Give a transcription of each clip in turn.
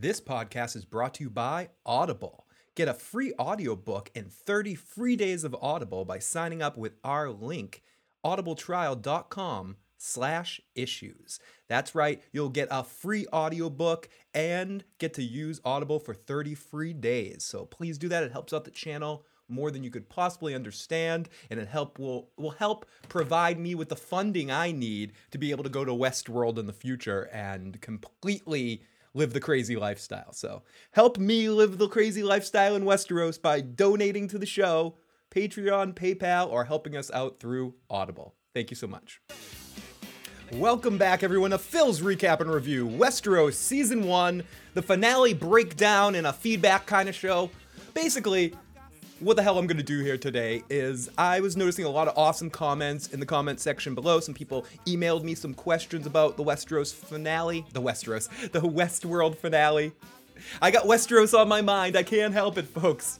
This podcast is brought to you by Audible. Get a free audiobook and 30 free days of Audible by signing up with our link, audibletrial.com slash issues. That's right, you'll get a free audiobook and get to use Audible for 30 free days. So please do that. It helps out the channel more than you could possibly understand, and it help will will help provide me with the funding I need to be able to go to Westworld in the future and completely live the crazy lifestyle. So help me live the crazy lifestyle in Westeros by donating to the show, Patreon, PayPal, or helping us out through Audible. Thank you so much. Welcome back, everyone, to Phil's Recap and Review Westeros Season 1, the finale breakdown and a feedback kind of show. Basically, what the hell I'm gonna do here today is I was noticing a lot of awesome comments in the comment section below. Some people emailed me some questions about the Westeros finale. The Westeros, the Westworld finale. I got Westeros on my mind. I can't help it, folks.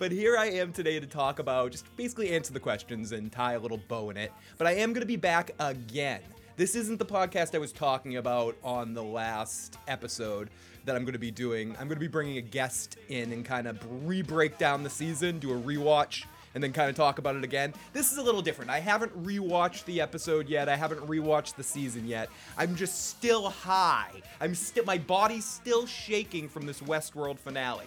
But here I am today to talk about just basically answer the questions and tie a little bow in it. But I am gonna be back again. This isn't the podcast I was talking about on the last episode that I'm going to be doing. I'm going to be bringing a guest in and kind of re break down the season, do a rewatch, and then kind of talk about it again. This is a little different. I haven't rewatched the episode yet. I haven't rewatched the season yet. I'm just still high. I'm still my body's still shaking from this Westworld finale.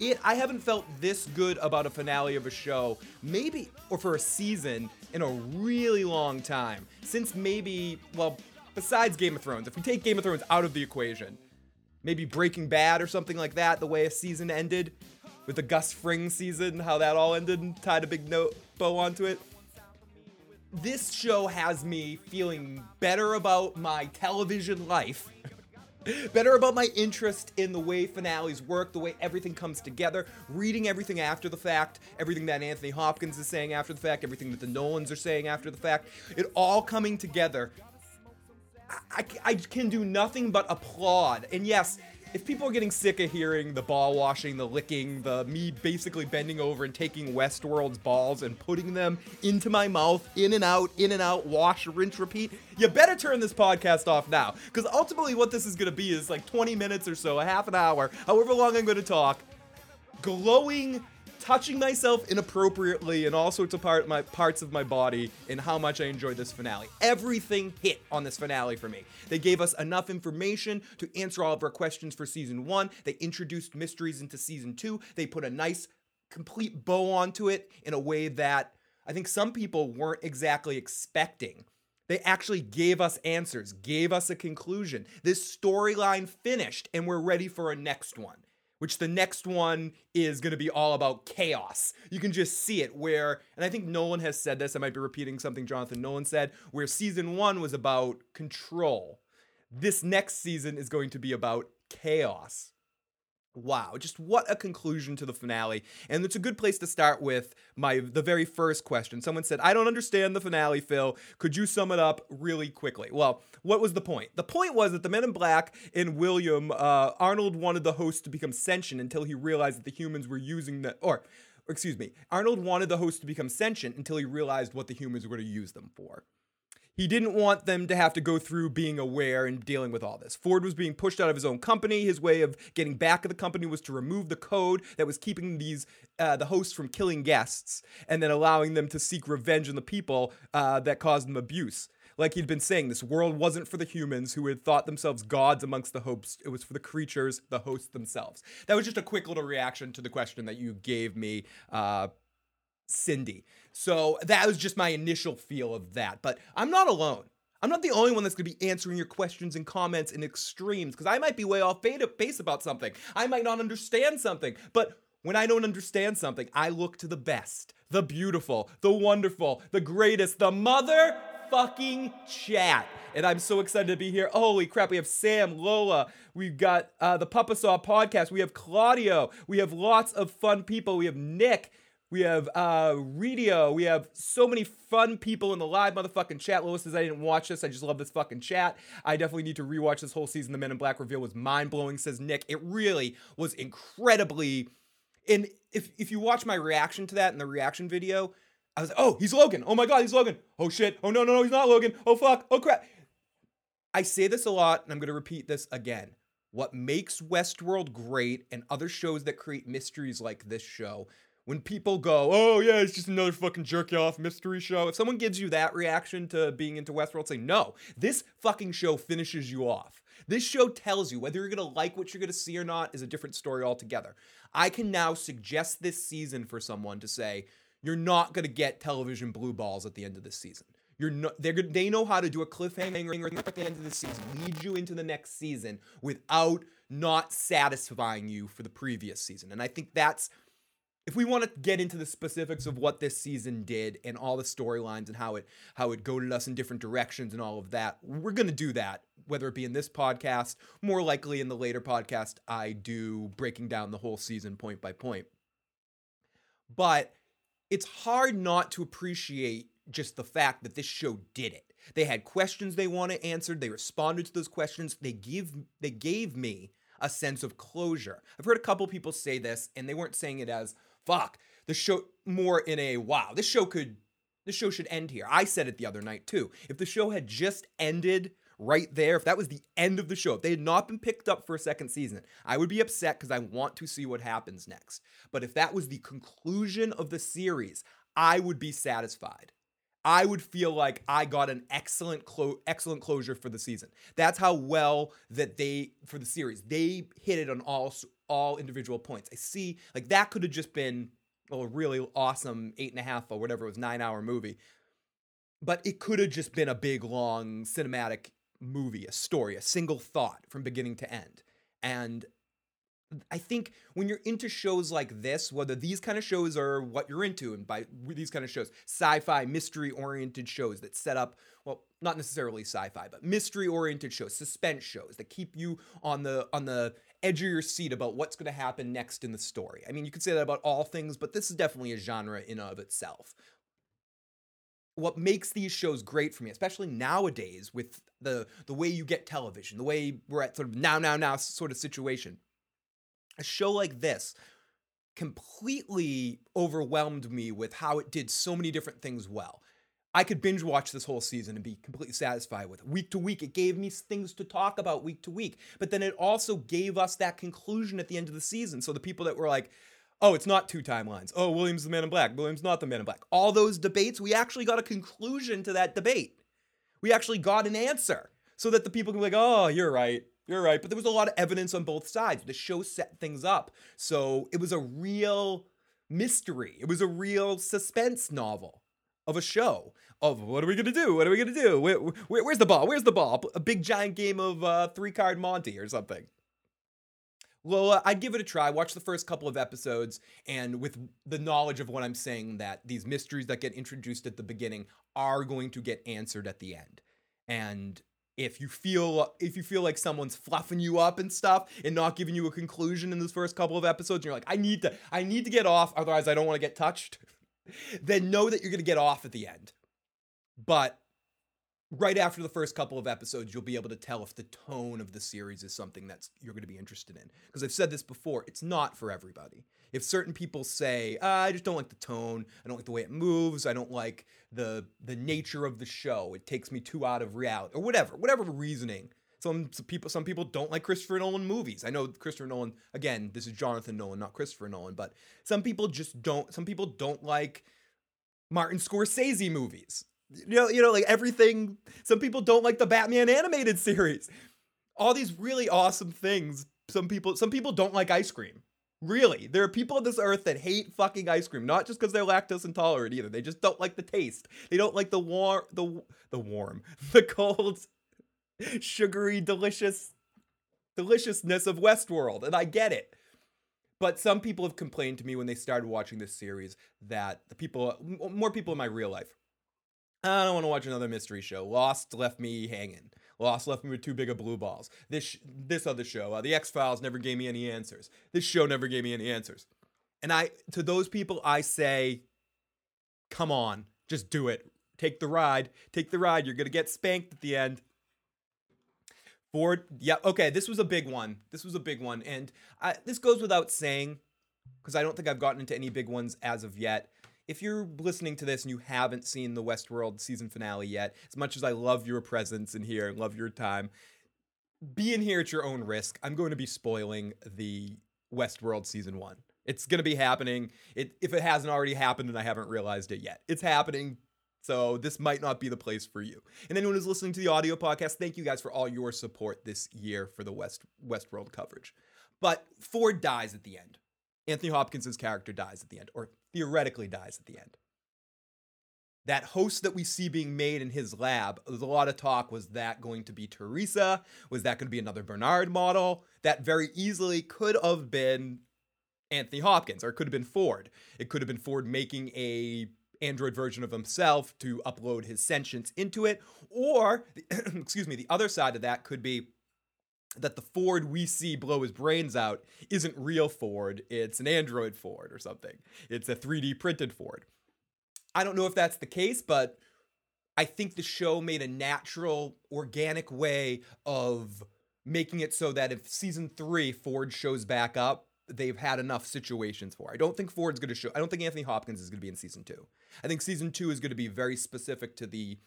It, I haven't felt this good about a finale of a show, maybe, or for a season, in a really long time. Since maybe, well, besides Game of Thrones, if we take Game of Thrones out of the equation, maybe Breaking Bad or something like that, the way a season ended with the Gus Fring season, how that all ended and tied a big note bow onto it. This show has me feeling better about my television life. better about my interest in the way finales work, the way everything comes together, reading everything after the fact, everything that Anthony Hopkins is saying after the fact, everything that the Nolans are saying after the fact, it all coming together I, I can do nothing but applaud. And yes, if people are getting sick of hearing the ball washing, the licking, the me basically bending over and taking Westworld's balls and putting them into my mouth, in and out, in and out, wash, rinse, repeat, you better turn this podcast off now. Because ultimately, what this is going to be is like 20 minutes or so, a half an hour, however long I'm going to talk, glowing touching myself inappropriately in all sorts of part my parts of my body and how much I enjoyed this finale. Everything hit on this finale for me. They gave us enough information to answer all of our questions for season 1. They introduced mysteries into season 2. They put a nice complete bow onto it in a way that I think some people weren't exactly expecting. They actually gave us answers, gave us a conclusion. This storyline finished, and we're ready for a next one which the next one is going to be all about chaos. You can just see it where, and I think Nolan has said this, I might be repeating something Jonathan Nolan said, where season one was about control. This next season is going to be about chaos. Wow, just what a conclusion to the finale. And it's a good place to start with my the very first question. Someone said, "I don't understand the finale, Phil. Could you sum it up really quickly?" Well, what was the point? The point was that the Men in Black and William uh, Arnold wanted the host to become sentient until he realized that the humans were using the or excuse me, Arnold wanted the host to become sentient until he realized what the humans were to use them for he didn't want them to have to go through being aware and dealing with all this. Ford was being pushed out of his own company. His way of getting back at the company was to remove the code that was keeping these uh, the hosts from killing guests, and then allowing them to seek revenge on the people uh, that caused them abuse. Like he'd been saying, this world wasn't for the humans who had thought themselves gods amongst the hosts. It was for the creatures, the hosts themselves. That was just a quick little reaction to the question that you gave me uh, Cindy. So that was just my initial feel of that. But I'm not alone. I'm not the only one that's going to be answering your questions and comments in extremes because I might be way off base about something. I might not understand something. But when I don't understand something, I look to the best, the beautiful, the wonderful, the greatest, the motherfucking chat. And I'm so excited to be here. Holy crap, we have Sam, Lola, we've got uh, the Papa Saw podcast, we have Claudio, we have lots of fun people, we have Nick, we have uh Redio. We have so many fun people in the live motherfucking chat. Lois says I didn't watch this. I just love this fucking chat. I definitely need to rewatch this whole season. The Men in Black reveal was mind blowing, says Nick. It really was incredibly. And if if you watch my reaction to that in the reaction video, I was like, oh, he's Logan. Oh my god, he's Logan. Oh shit. Oh no, no, no, he's not Logan. Oh fuck. Oh crap. I say this a lot, and I'm gonna repeat this again. what makes Westworld great and other shows that create mysteries like this show. When people go, oh yeah, it's just another fucking jerky off mystery show. If someone gives you that reaction to being into Westworld, say no. This fucking show finishes you off. This show tells you whether you're gonna like what you're gonna see or not is a different story altogether. I can now suggest this season for someone to say, you're not gonna get television blue balls at the end of this season. You're not, they're. They know how to do a cliffhanger at the end of the season, lead you into the next season without not satisfying you for the previous season. And I think that's if we want to get into the specifics of what this season did and all the storylines and how it how it goaded us in different directions and all of that, we're gonna do that. Whether it be in this podcast, more likely in the later podcast, I do breaking down the whole season point by point. But it's hard not to appreciate just the fact that this show did it. They had questions they wanted answered. They responded to those questions. They give they gave me a sense of closure. I've heard a couple people say this, and they weren't saying it as fuck the show more in a wow. This show could this show should end here. I said it the other night too. If the show had just ended right there, if that was the end of the show, if they had not been picked up for a second season, I would be upset because I want to see what happens next. But if that was the conclusion of the series, I would be satisfied. I would feel like I got an excellent clo- excellent closure for the season. That's how well that they for the series they hit it on all all individual points. I see like that could have just been oh, a really awesome eight and a half or whatever it was nine hour movie, but it could have just been a big long cinematic movie, a story, a single thought from beginning to end. And I think when you're into shows like this, whether these kind of shows are what you're into, and by these kind of shows, sci-fi, mystery-oriented shows that set up, well, not necessarily sci-fi, but mystery-oriented shows, suspense shows that keep you on the on the edge of your seat about what's going to happen next in the story. I mean, you could say that about all things, but this is definitely a genre in of itself. What makes these shows great for me, especially nowadays with the the way you get television, the way we're at sort of now now now sort of situation a show like this completely overwhelmed me with how it did so many different things well. I could binge watch this whole season and be completely satisfied with it. Week to week, it gave me things to talk about week to week. But then it also gave us that conclusion at the end of the season. So the people that were like, oh, it's not two timelines. Oh, William's the man in black. William's not the man in black. All those debates, we actually got a conclusion to that debate. We actually got an answer so that the people can be like, oh, you're right. You're right, but there was a lot of evidence on both sides. The show set things up. So it was a real mystery. It was a real suspense novel of a show of what are we gonna do? What are we gonna do? Where, where, where's the ball? Where's the ball? A big giant game of uh, three card Monty or something. Well, uh, I'd give it a try. Watch the first couple of episodes, and with the knowledge of what I'm saying, that these mysteries that get introduced at the beginning are going to get answered at the end. And if you feel if you feel like someone's fluffing you up and stuff and not giving you a conclusion in those first couple of episodes you're like I need to I need to get off otherwise I don't want to get touched then know that you're going to get off at the end. But right after the first couple of episodes you'll be able to tell if the tone of the series is something that's you're going to be interested in. Because I've said this before it's not for everybody. If certain people say ah, I just don't like the tone. I don't like the way it moves. I don't like the the nature of the show. It takes me too out of reality or whatever whatever reasoning some, some people some people don't like Christopher Nolan movies I know Christopher Nolan again this is Jonathan Nolan not Christopher Nolan but some people just don't some people don't like Martin Scorsese movies you know, you know, like everything. Some people don't like the Batman animated series. All these really awesome things. Some people, some people don't like ice cream. Really, there are people on this earth that hate fucking ice cream, not just because they're lactose intolerant either. They just don't like the taste. They don't like the warm, the the warm, the cold, sugary, delicious, deliciousness of Westworld, and I get it. But some people have complained to me when they started watching this series that the people, more people in my real life, I don't want to watch another mystery show. Lost left me hanging. Lost left me with too big of blue balls. This this other show, uh, the X Files, never gave me any answers. This show never gave me any answers. And I, to those people, I say, come on, just do it. Take the ride. Take the ride. You're gonna get spanked at the end. Ford, yeah, okay. This was a big one. This was a big one, and I, this goes without saying, because I don't think I've gotten into any big ones as of yet if you're listening to this and you haven't seen the Westworld season finale yet, as much as I love your presence in here and love your time, be in here at your own risk. I'm going to be spoiling the Westworld season one. It's going to be happening. It if it hasn't already happened and I haven't realized it yet, it's happening. So this might not be the place for you. And anyone who's listening to the audio podcast, thank you guys for all your support this year for the West Westworld coverage. But Ford dies at the end. Anthony Hopkins' character dies at the end, or theoretically dies at the end. That host that we see being made in his lab, there's a lot of talk. Was that going to be Theresa? Was that going to be another Bernard model? That very easily could have been Anthony Hopkins, or it could have been Ford. It could have been Ford making a Android version of himself to upload his sentience into it, or excuse me, the other side of that could be that the Ford we see blow his brains out isn't real Ford, it's an Android Ford or something. It's a 3D printed Ford. I don't know if that's the case, but I think the show made a natural, organic way of making it so that if season three Ford shows back up, they've had enough situations for. I don't think Ford's going to show. I don't think Anthony Hopkins is going to be in season two. I think season two is going to be very specific to the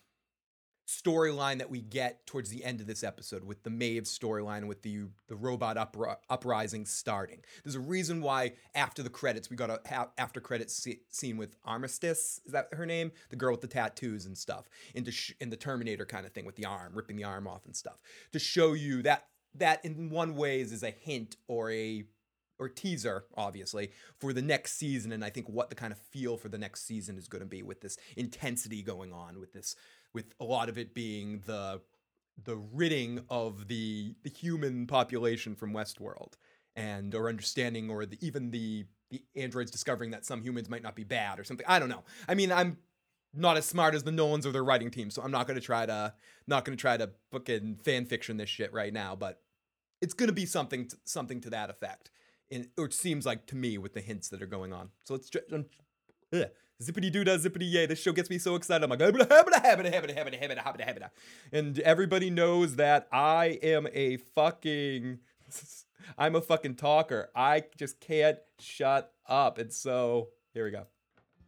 storyline that we get towards the end of this episode with the Maeve storyline with the the robot upri- uprising starting. There's a reason why after the credits we got a ha- after credits scene with Armistice. Is that her name? The girl with the tattoos and stuff. Into sh- in the Terminator kind of thing with the arm, ripping the arm off and stuff to show you that that in one ways is a hint or a or teaser, obviously, for the next season, and I think what the kind of feel for the next season is going to be with this intensity going on, with this with a lot of it being the the ridding of the the human population from Westworld and or understanding or the, even the the androids discovering that some humans might not be bad or something. I don't know. I mean, I'm not as smart as the Nolans or their writing team, so I'm not going to try to not going to try to book in fan fiction this shit right now, but it's going to be something to, something to that effect. In, or it seems like to me with the hints that are going on. So let's um, ugh, zippity doo dah, zippity yay. This show gets me so excited. I'm like, habita, habita, habita, habita, habita, habita, habita, habita. and everybody knows that I am a fucking, I'm a fucking talker. I just can't shut up. And so here we go.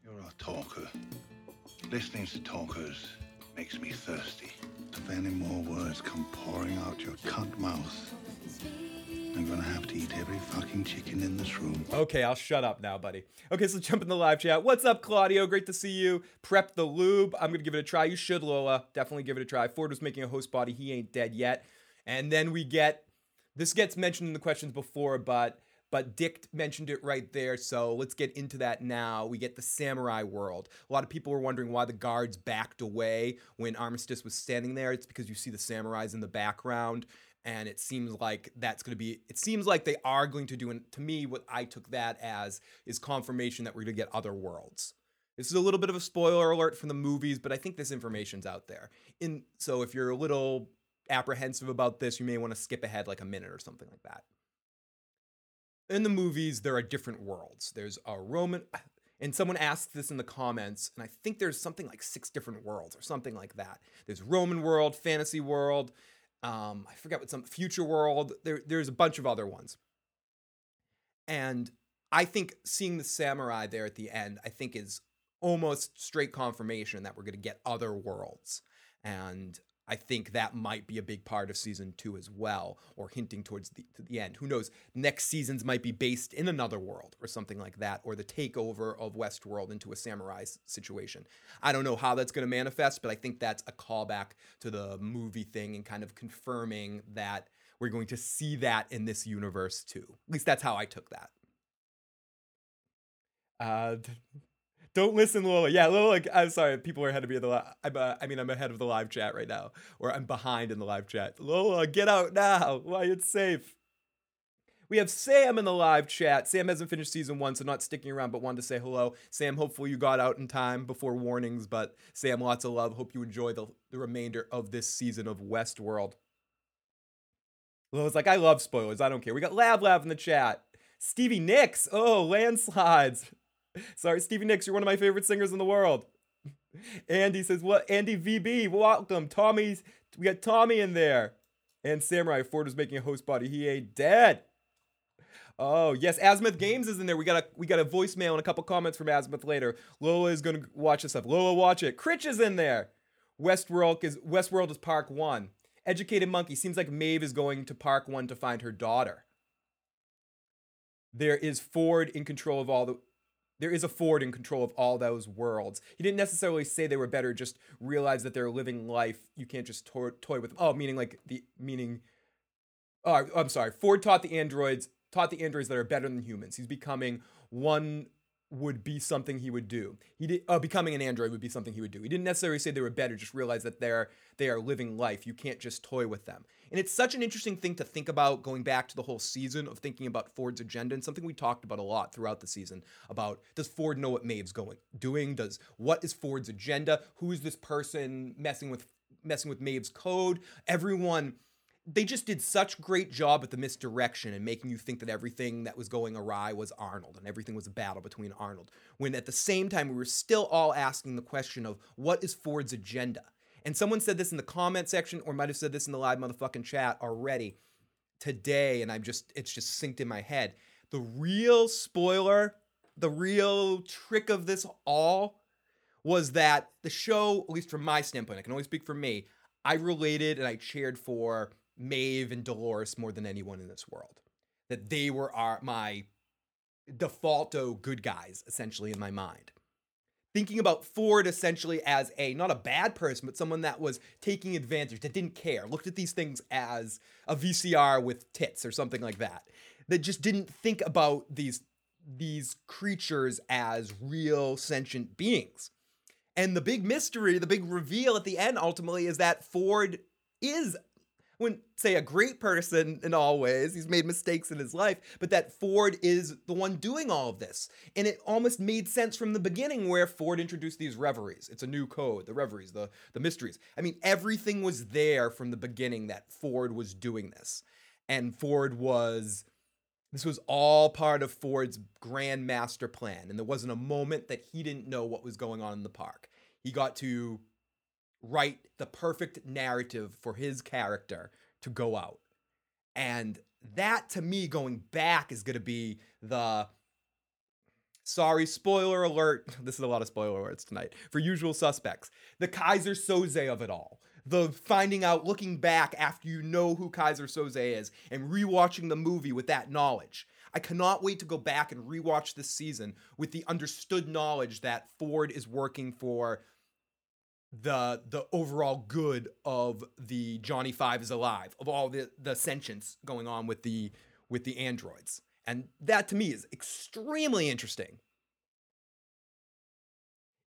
You're a talker. Listening to talkers makes me thirsty. If any more words come pouring out your cunt mouth, I'm gonna have to eat every fucking chicken in this room. Okay, I'll shut up now, buddy. Okay, so jump in the live chat. What's up, Claudio? Great to see you. Prep the lube. I'm gonna give it a try. You should, Lola. Definitely give it a try. Ford was making a host body. He ain't dead yet. And then we get this gets mentioned in the questions before, but but Dick mentioned it right there. So let's get into that now. We get the samurai world. A lot of people were wondering why the guards backed away when Armistice was standing there. It's because you see the samurais in the background and it seems like that's going to be it seems like they are going to do and to me what i took that as is confirmation that we're going to get other worlds. This is a little bit of a spoiler alert from the movies but i think this information's out there. In so if you're a little apprehensive about this you may want to skip ahead like a minute or something like that. In the movies there are different worlds. There's a roman and someone asked this in the comments and i think there's something like six different worlds or something like that. There's roman world fantasy world um, I forget what some future world. There, there's a bunch of other ones, and I think seeing the samurai there at the end, I think is almost straight confirmation that we're going to get other worlds, and I think that might be a big part of season two as well, or hinting towards the, to the end. Who knows? Next seasons might be based in another world or something like that, or the takeover of Westworld into a samurai situation. I don't know how that's going to manifest, but I think that's a callback to the movie thing and kind of confirming that we're going to see that in this universe too. At least that's how I took that. Uh, don't listen, Lola. Yeah, Lola. I'm sorry. People are ahead of me in the. Li- I'm, uh, I mean, I'm ahead of the live chat right now, or I'm behind in the live chat. Lola, get out now. Why it's safe. We have Sam in the live chat. Sam hasn't finished season one, so not sticking around, but wanted to say hello. Sam, hopefully you got out in time before warnings, but Sam, lots of love. Hope you enjoy the, the remainder of this season of Westworld. Lola's like, I love spoilers. I don't care. We got Lab Lab in the chat. Stevie Nicks. Oh, landslides. Sorry, Stevie Nicks, you're one of my favorite singers in the world. Andy says, What? Andy VB, welcome. Tommy's, we got Tommy in there. And Samurai Ford was making a host body. He ain't dead. Oh yes, Azimuth Games is in there. We got a we got a voicemail and a couple comments from Azimuth later. Lola is gonna watch this stuff. Lola, watch it. Critch is in there. Westworld is Westworld is Park One, Educated monkey seems like Maeve is going to Park One to find her daughter. There is Ford in control of all the. There is a Ford in control of all those worlds. He didn't necessarily say they were better, just realize that they're living life. You can't just toy, with them. Oh, meaning like the meaning. Oh, I'm sorry. Ford taught the androids taught the androids that are better than humans. He's becoming one would be something he would do. He did uh, becoming an android would be something he would do. He didn't necessarily say they were better, just realize that they're they are living life. You can't just toy with them. And it's such an interesting thing to think about going back to the whole season of thinking about Ford's agenda and something we talked about a lot throughout the season about does Ford know what Maeve's going doing? Does what is Ford's agenda? Who is this person messing with messing with Maeve's code? Everyone they just did such great job at the misdirection and making you think that everything that was going awry was Arnold and everything was a battle between Arnold. When at the same time we were still all asking the question of what is Ford's agenda? And someone said this in the comment section or might have said this in the live motherfucking chat already today and I'm just it's just synced in my head. The real spoiler, the real trick of this all was that the show, at least from my standpoint, I can only speak for me, I related and I cheered for Maeve and Dolores more than anyone in this world. That they were our, my defaulto good guys, essentially, in my mind. Thinking about Ford essentially as a, not a bad person, but someone that was taking advantage, that didn't care, looked at these things as a VCR with tits or something like that, that just didn't think about these, these creatures as real sentient beings. And the big mystery, the big reveal at the end ultimately is that Ford is wouldn't say a great person in all ways. He's made mistakes in his life, but that Ford is the one doing all of this. And it almost made sense from the beginning where Ford introduced these reveries. It's a new code, the reveries, the, the mysteries. I mean, everything was there from the beginning that Ford was doing this. And Ford was this was all part of Ford's grand master plan. And there wasn't a moment that he didn't know what was going on in the park. He got to write the perfect narrative for his character to go out. And that to me going back is going to be the sorry spoiler alert this is a lot of spoiler alerts tonight for usual suspects the Keyser Söze of it all the finding out looking back after you know who Keyser Söze is and rewatching the movie with that knowledge i cannot wait to go back and rewatch this season with the understood knowledge that ford is working for the the overall good of the Johnny Five is alive, of all the the sentience going on with the with the androids. And that to me is extremely interesting.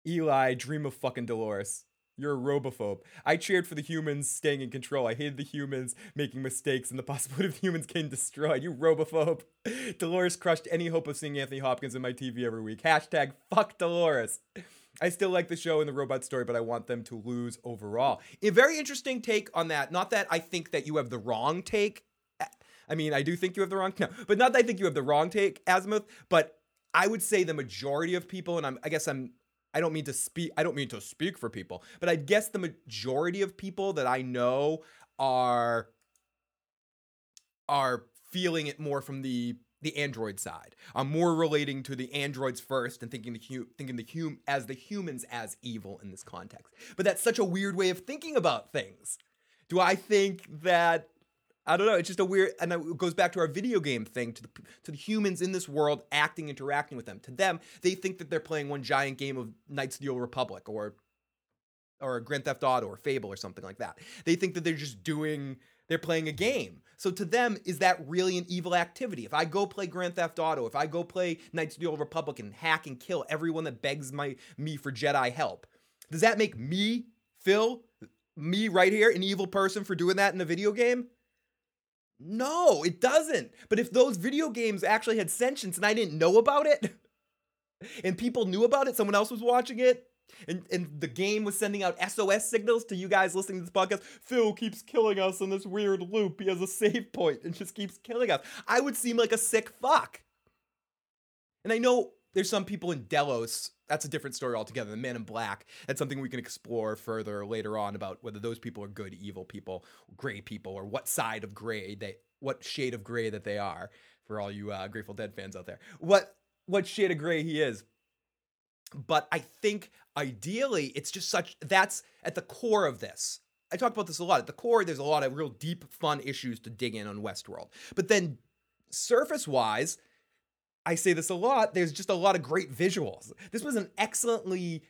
Eli, dream of fucking Dolores. You're a robophobe. I cheered for the humans staying in control. I hated the humans making mistakes and the possibility of humans getting destroyed. You robophobe. Dolores crushed any hope of seeing Anthony Hopkins in my TV every week. Hashtag fuck Dolores. I still like the show and the robot story, but I want them to lose overall. A very interesting take on that. Not that I think that you have the wrong take. I mean, I do think you have the wrong, no, but not that I think you have the wrong take, Azimuth. But I would say the majority of people, and I'm, I guess I'm, I don't mean to speak, I don't mean to speak for people, but I guess the majority of people that I know are, are feeling it more from the the android side. I'm more relating to the androids first and thinking the hu- thinking the hum as the humans as evil in this context. But that's such a weird way of thinking about things. Do I think that I don't know. It's just a weird, and it goes back to our video game thing to the to the humans in this world acting, interacting with them. To them, they think that they're playing one giant game of Knights of the Old Republic or or Grand Theft Auto or Fable or something like that. They think that they're just doing they're playing a game. So to them, is that really an evil activity? If I go play Grand Theft Auto, if I go play Knights of the Old Republic and hack and kill everyone that begs my me for Jedi help, does that make me, Phil, me right here, an evil person for doing that in a video game? No, it doesn't. But if those video games actually had sentience and I didn't know about it, and people knew about it, someone else was watching it, and, and the game was sending out SOS signals to you guys listening to this podcast. Phil keeps killing us in this weird loop. He has a save point and just keeps killing us. I would seem like a sick fuck. And I know there's some people in Delos. That's a different story altogether. The Man in Black. That's something we can explore further later on about whether those people are good, evil people, gray people, or what side of gray they, what shade of gray that they are. For all you uh, Grateful Dead fans out there, what what shade of gray he is but I think ideally it's just such that's at the core of this. I talk about this a lot. At the core, there's a lot of real deep, fun issues to dig in on Westworld. But then, surface wise, I say this a lot. There's just a lot of great visuals. This was an excellently,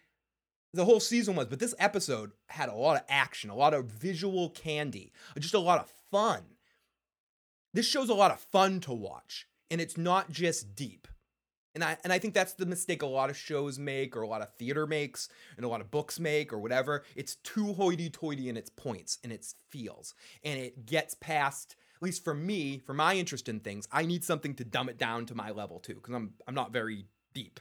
the whole season was, but this episode had a lot of action, a lot of visual candy, just a lot of fun. This show's a lot of fun to watch, and it's not just deep. And I and I think that's the mistake a lot of shows make, or a lot of theater makes, and a lot of books make, or whatever. It's too hoity-toity in its points and its feels, and it gets past. At least for me, for my interest in things, I need something to dumb it down to my level too, because I'm I'm not very deep.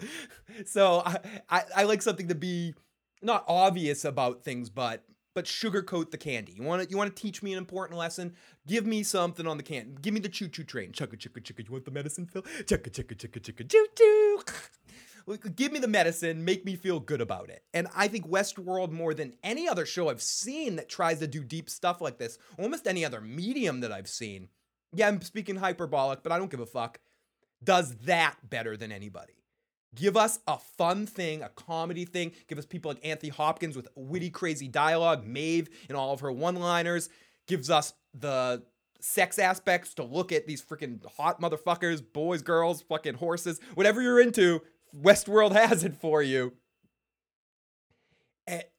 so I, I I like something to be not obvious about things, but but sugarcoat the candy. You want to you want to teach me an important lesson? Give me something on the can. Give me the choo choo train. Chugga chugga chugga. You want the medicine, Phil? Chugga chugga chugga chugga choo choo. Give me the medicine, make me feel good about it. And I think Westworld, more than any other show I've seen that tries to do deep stuff like this, almost any other medium that I've seen, yeah, I'm speaking hyperbolic, but I don't give a fuck, does that better than anybody. Give us a fun thing, a comedy thing. Give us people like Anthony Hopkins with witty, crazy dialogue, Maeve in all of her one liners. Gives us the sex aspects to look at these freaking hot motherfuckers, boys, girls, fucking horses, whatever you're into. Westworld has it for you.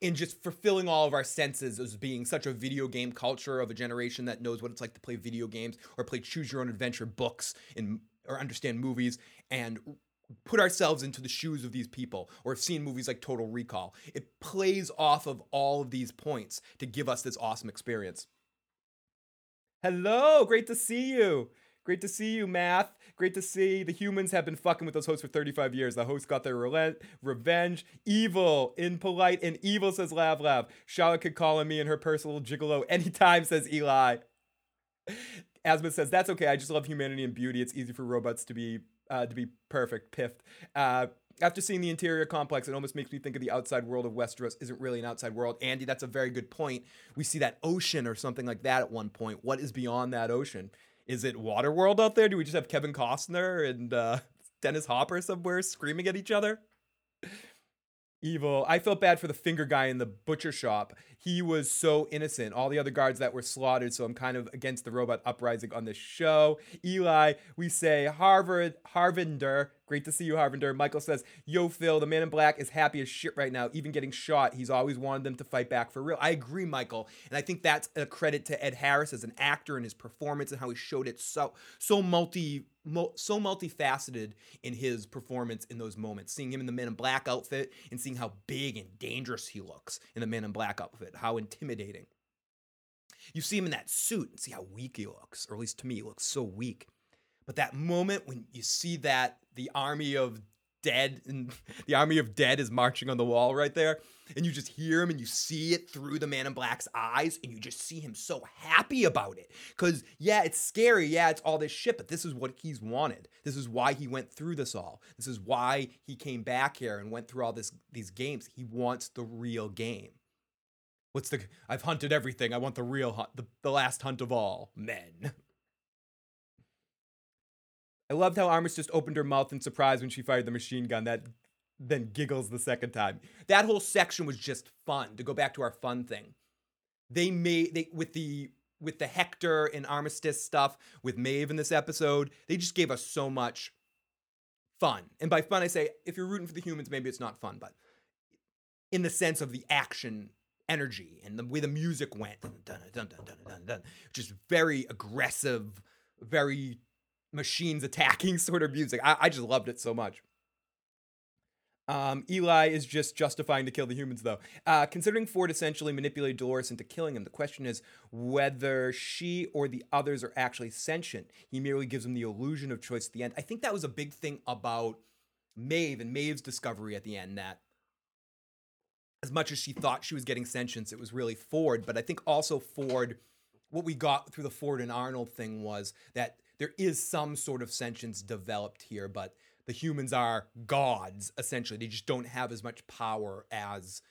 And just fulfilling all of our senses as being such a video game culture of a generation that knows what it's like to play video games or play choose your own adventure books and or understand movies and put ourselves into the shoes of these people or have seen movies like Total Recall. It plays off of all of these points to give us this awesome experience. Hello, great to see you. Great to see you, Math. Great to see the humans have been fucking with those hosts for 35 years. The hosts got their relent, revenge. Evil, impolite, and evil, says Lav Lav. Charlotte could call on me and her personal gigolo anytime, says Eli. Asma says, that's okay. I just love humanity and beauty. It's easy for robots to be uh, to be perfect, piffed. Uh, after seeing the interior complex, it almost makes me think of the outside world of Westeros isn't really an outside world. Andy, that's a very good point. We see that ocean or something like that at one point. What is beyond that ocean? Is it Waterworld out there? Do we just have Kevin Costner and uh, Dennis Hopper somewhere screaming at each other? Evil. I felt bad for the finger guy in the butcher shop. He was so innocent. All the other guards that were slaughtered, so I'm kind of against the robot uprising on this show. Eli, we say Harvard, Harvinder. Great to see you, Harvinder. Michael says, Yo, Phil, the man in black is happy as shit right now, even getting shot. He's always wanted them to fight back for real. I agree, Michael. And I think that's a credit to Ed Harris as an actor and his performance and how he showed it so so multi so multifaceted in his performance in those moments. Seeing him in the Men in Black outfit and seeing how big and dangerous he looks in the Men in Black outfit, how intimidating. You see him in that suit and see how weak he looks, or at least to me, he looks so weak. But that moment when you see that the army of dead and the army of dead is marching on the wall right there. And you just hear him and you see it through the man in black's eyes and you just see him so happy about it. Because yeah it's scary. Yeah it's all this shit but this is what he's wanted. This is why he went through this all. This is why he came back here and went through all this these games. He wants the real game. What's the i've hunted everything. I want the real hunt the, the last hunt of all men I loved how Armus just opened her mouth in surprise when she fired the machine gun. That then giggles the second time. That whole section was just fun. To go back to our fun thing, they made they with the with the Hector and Armistice stuff with Maeve in this episode. They just gave us so much fun. And by fun, I say if you're rooting for the humans, maybe it's not fun, but in the sense of the action energy and the way the music went, dun, dun, dun, dun, dun, dun, dun, just very aggressive, very machines attacking sort of music. I, I just loved it so much. Um, Eli is just justifying to kill the humans, though. Uh, considering Ford essentially manipulated Dolores into killing him, the question is whether she or the others are actually sentient. He merely gives them the illusion of choice at the end. I think that was a big thing about Maeve and Maeve's discovery at the end that as much as she thought she was getting sentience, it was really Ford. But I think also Ford, what we got through the Ford and Arnold thing was that there is some sort of sentience developed here, but the humans are gods essentially. They just don't have as much power as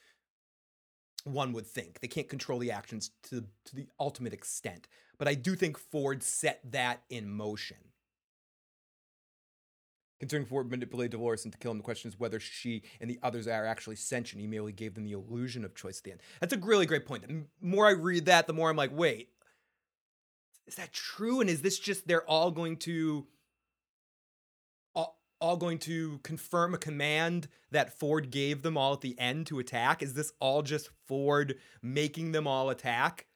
one would think. They can't control the actions to to the ultimate extent. But I do think Ford set that in motion. Concerning Ford manipulated Dolores into killing, him, the question is whether she and the others are actually sentient. He merely gave them the illusion of choice at the end. That's a really great point. The more I read that, the more I'm like, wait, is that true? And is this just they're all going to all, all going to confirm a command that Ford gave them all at the end to attack? Is this all just Ford making them all attack?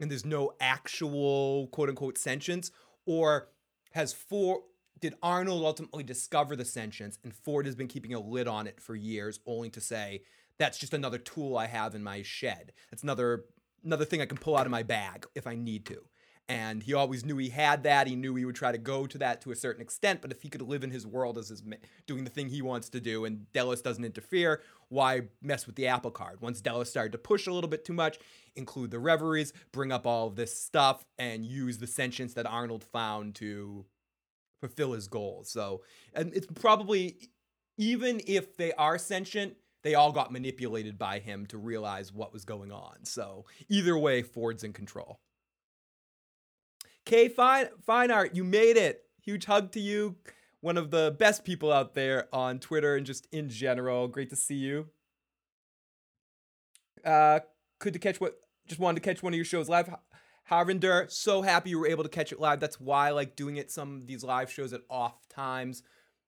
And there's no actual quote unquote sentience? Or has Ford did Arnold ultimately discover the sentience and Ford has been keeping a lid on it for years, only to say, that's just another tool I have in my shed. It's another another thing I can pull out of my bag if I need to. And he always knew he had that. He knew he would try to go to that to a certain extent. But if he could live in his world as his doing the thing he wants to do, and Delos doesn't interfere, why mess with the apple card? Once Delos started to push a little bit too much, include the reveries, bring up all of this stuff, and use the sentience that Arnold found to fulfill his goals. So, and it's probably even if they are sentient, they all got manipulated by him to realize what was going on. So, either way, Ford's in control. K Fine Fine Art, you made it. Huge hug to you. One of the best people out there on Twitter and just in general. Great to see you. Uh, could to catch what just wanted to catch one of your shows live. Harvinder, so happy you were able to catch it live. That's why I like doing it some of these live shows at off times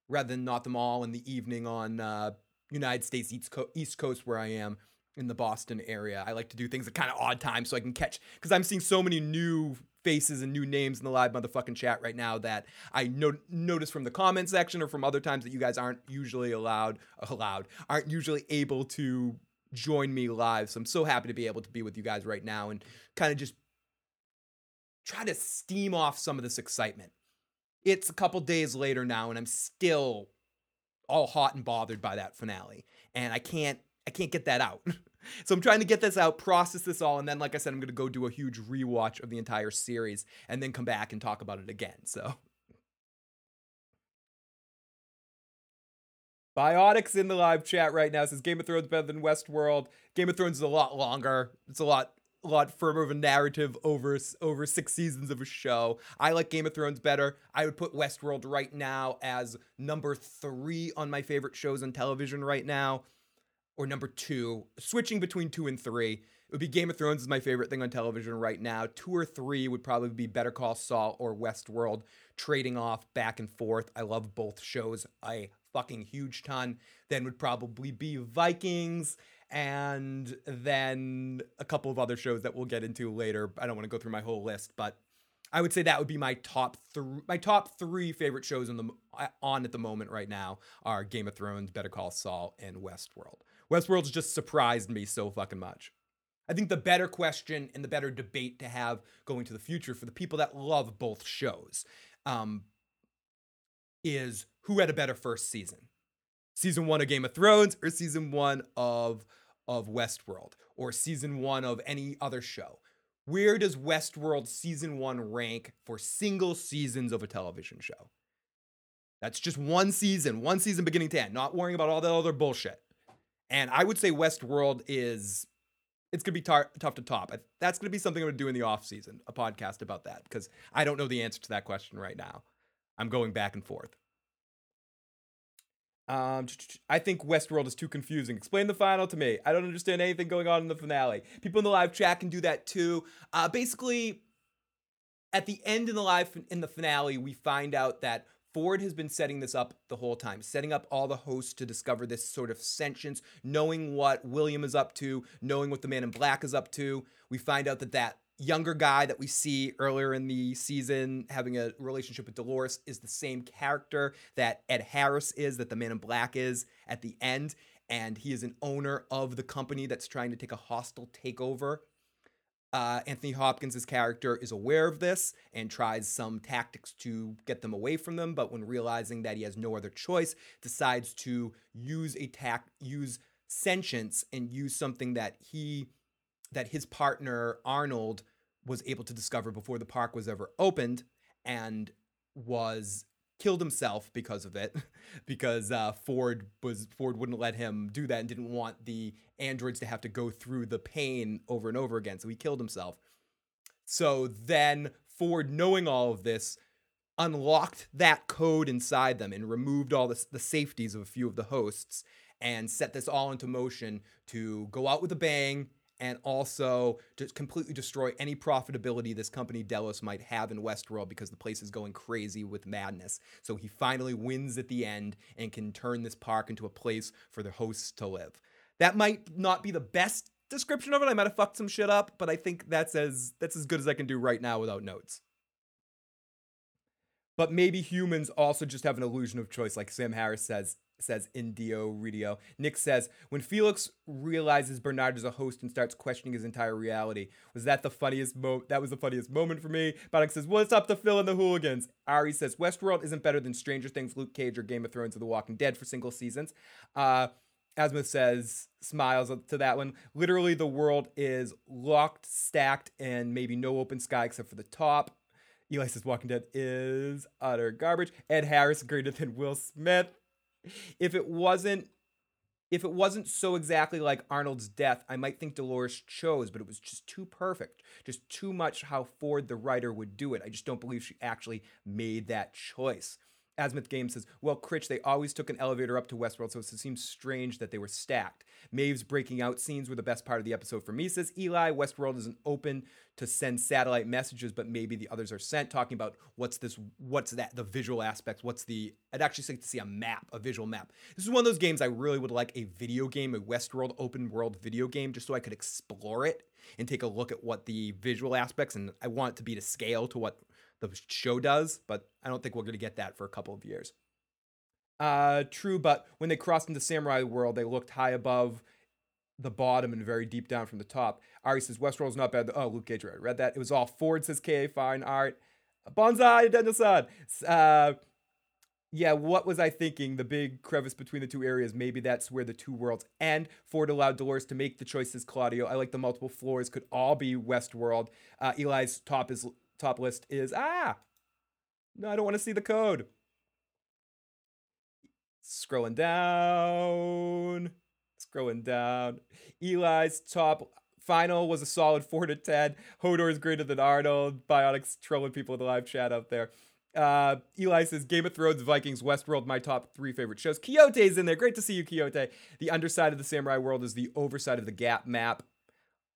rather than not them all in the evening on uh, United States East, Co- East Coast where I am in the Boston area. I like to do things at kind of odd times so I can catch because I'm seeing so many new faces and new names in the live motherfucking chat right now that I no- notice from the comment section or from other times that you guys aren't usually allowed allowed aren't usually able to join me live. So I'm so happy to be able to be with you guys right now and kind of just try to steam off some of this excitement. It's a couple days later now, and I'm still all hot and bothered by that finale, and I can't I can't get that out. so I'm trying to get this out, process this all, and then, like I said, I'm gonna go do a huge rewatch of the entire series, and then come back and talk about it again. So. Biotics in the live chat right now says Game of Thrones better than Westworld. Game of Thrones is a lot longer. It's a lot a lot firmer of a narrative over over six seasons of a show. I like Game of Thrones better. I would put Westworld right now as number three on my favorite shows on television right now, or number two. Switching between two and three, it would be Game of Thrones is my favorite thing on television right now. Two or three would probably be Better Call Saul or Westworld, trading off back and forth. I love both shows a fucking huge ton. Then would probably be Vikings and then a couple of other shows that we'll get into later. I don't want to go through my whole list, but I would say that would be my top three. My top three favorite shows on the uh, on at the moment right now are Game of Thrones, Better Call Saul, and Westworld. Westworld's just surprised me so fucking much. I think the better question and the better debate to have going to the future for the people that love both shows um, is who had a better first season, season one of Game of Thrones or season one of of Westworld or season one of any other show. Where does Westworld season one rank for single seasons of a television show? That's just one season, one season beginning to end, not worrying about all that other bullshit. And I would say Westworld is, it's going to be tar- tough to top. That's going to be something I'm going to do in the off season, a podcast about that, because I don't know the answer to that question right now. I'm going back and forth. Um, I think Westworld is too confusing. Explain the final to me. I don't understand anything going on in the finale. People in the live chat can do that too. Uh, basically, at the end in the live in the finale, we find out that Ford has been setting this up the whole time, setting up all the hosts to discover this sort of sentience, knowing what William is up to, knowing what the Man in Black is up to. We find out that that younger guy that we see earlier in the season having a relationship with Dolores is the same character that Ed Harris is, that the Man in Black is at the end. And he is an owner of the company that's trying to take a hostile takeover. Uh, Anthony Hopkins' character is aware of this and tries some tactics to get them away from them, but when realizing that he has no other choice, decides to use a tac use sentience and use something that he that his partner Arnold was able to discover before the park was ever opened and was killed himself because of it because uh, Ford was Ford wouldn't let him do that and didn't want the androids to have to go through the pain over and over again so he killed himself. So then Ford knowing all of this unlocked that code inside them and removed all the, the safeties of a few of the hosts and set this all into motion to go out with a bang and also to completely destroy any profitability this company Delos might have in Westworld because the place is going crazy with madness. So he finally wins at the end and can turn this park into a place for the hosts to live. That might not be the best description of it. I might have fucked some shit up, but I think that's as that's as good as I can do right now without notes. But maybe humans also just have an illusion of choice, like Sam Harris says says Indio Ridio. Nick says, when Felix realizes Bernard is a host and starts questioning his entire reality, was that the funniest moment? That was the funniest moment for me. Bonnick says, what's up to Phil and the hooligans? Ari says, Westworld isn't better than Stranger Things, Luke Cage, or Game of Thrones or The Walking Dead for single seasons. Uh, Asma says, smiles to that one. Literally, the world is locked, stacked, and maybe no open sky except for the top. Eli says Walking Dead is utter garbage. Ed Harris greater than Will Smith if it wasn't if it wasn't so exactly like Arnold's death, I might think Dolores chose, but it was just too perfect. Just too much how Ford, the writer, would do it. I just don't believe she actually made that choice. Azimuth Game says, Well, Critch, they always took an elevator up to Westworld, so it seems strange that they were stacked. Maeve's breaking out scenes were the best part of the episode for me, says Eli. Westworld isn't open to send satellite messages, but maybe the others are sent, talking about what's this, what's that, the visual aspects, what's the, I'd actually like to see a map, a visual map. This is one of those games I really would like a video game, a Westworld open world video game, just so I could explore it and take a look at what the visual aspects, and I want it to be to scale to what the show does, but I don't think we're going to get that for a couple of years. Uh, true, but when they crossed into Samurai World, they looked high above the bottom and very deep down from the top. Ari says Westworld's not bad. Oh, Luke Cage, I read that. It was all Ford says K, fine art. Bonsai, Danielson. Uh, yeah, what was I thinking? The big crevice between the two areas. Maybe that's where the two worlds end. Ford allowed Dolores to make the choices. Claudio, I like the multiple floors could all be Westworld. Uh, Eli's top is top list is ah. No, I don't want to see the code. Scrolling down, scrolling down. Eli's top final was a solid four to ten. Hodor is greater than Arnold. Bionic's trolling people in the live chat out there. Uh, Eli says Game of Thrones, Vikings, Westworld, my top three favorite shows. Quixote's in there. Great to see you, Quixote. The underside of the samurai world is the overside of the gap map.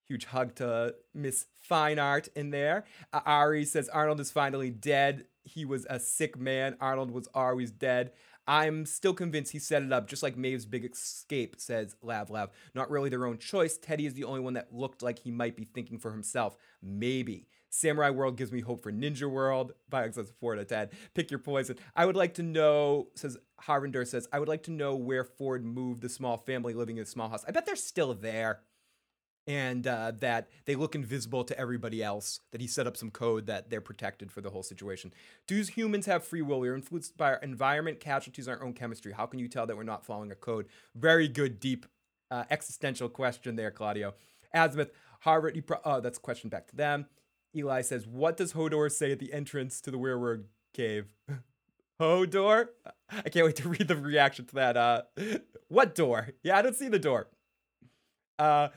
Huge hug to Miss Fine Art in there. Uh, Ari says Arnold is finally dead. He was a sick man. Arnold was always dead. I'm still convinced he set it up, just like Maeve's big escape, says Lav Lav. Not really their own choice. Teddy is the only one that looked like he might be thinking for himself. Maybe. Samurai World gives me hope for Ninja World. Biox says 4 out of 10. Pick your poison. I would like to know, says Harvinder says, I would like to know where Ford moved the small family living in a small house. I bet they're still there and uh, that they look invisible to everybody else. That he set up some code that they're protected for the whole situation. Do humans have free will? We are influenced by our environment, casualties, our own chemistry. How can you tell that we're not following a code? Very good, deep, uh, existential question there, Claudio. Azimuth, Harvard. Pro- oh, that's a question back to them. Eli says, "What does Hodor say at the entrance to the Weirwood cave?" Hodor. I can't wait to read the reaction to that. Uh, what door? Yeah, I don't see the door. Uh,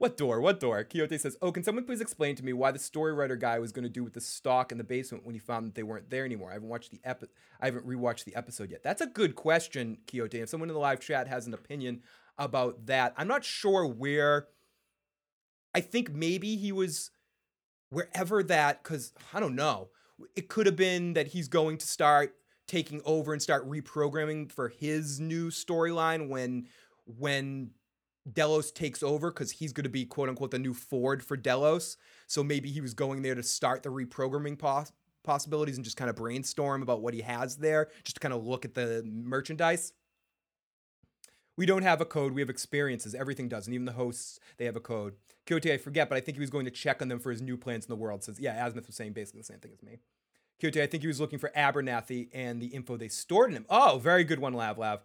what door? What door? Quixote says, Oh, can someone please explain to me why the story writer guy was going to do with the stock in the basement when he found that they weren't there anymore? I haven't watched the epi- I haven't rewatched the episode yet. That's a good question, Quixote. If someone in the live chat has an opinion about that, I'm not sure where. I think maybe he was wherever that, because I don't know. It could have been that he's going to start taking over and start reprogramming for his new storyline when when Delos takes over because he's going to be quote unquote the new Ford for Delos. So maybe he was going there to start the reprogramming pos- possibilities and just kind of brainstorm about what he has there, just to kind of look at the merchandise. We don't have a code, we have experiences. Everything does. And even the hosts, they have a code. Quixote, I forget, but I think he was going to check on them for his new plans in the world. Says, yeah, Azimuth was saying basically the same thing as me. Quixote, I think he was looking for Abernathy and the info they stored in him. Oh, very good one, Lav Lav.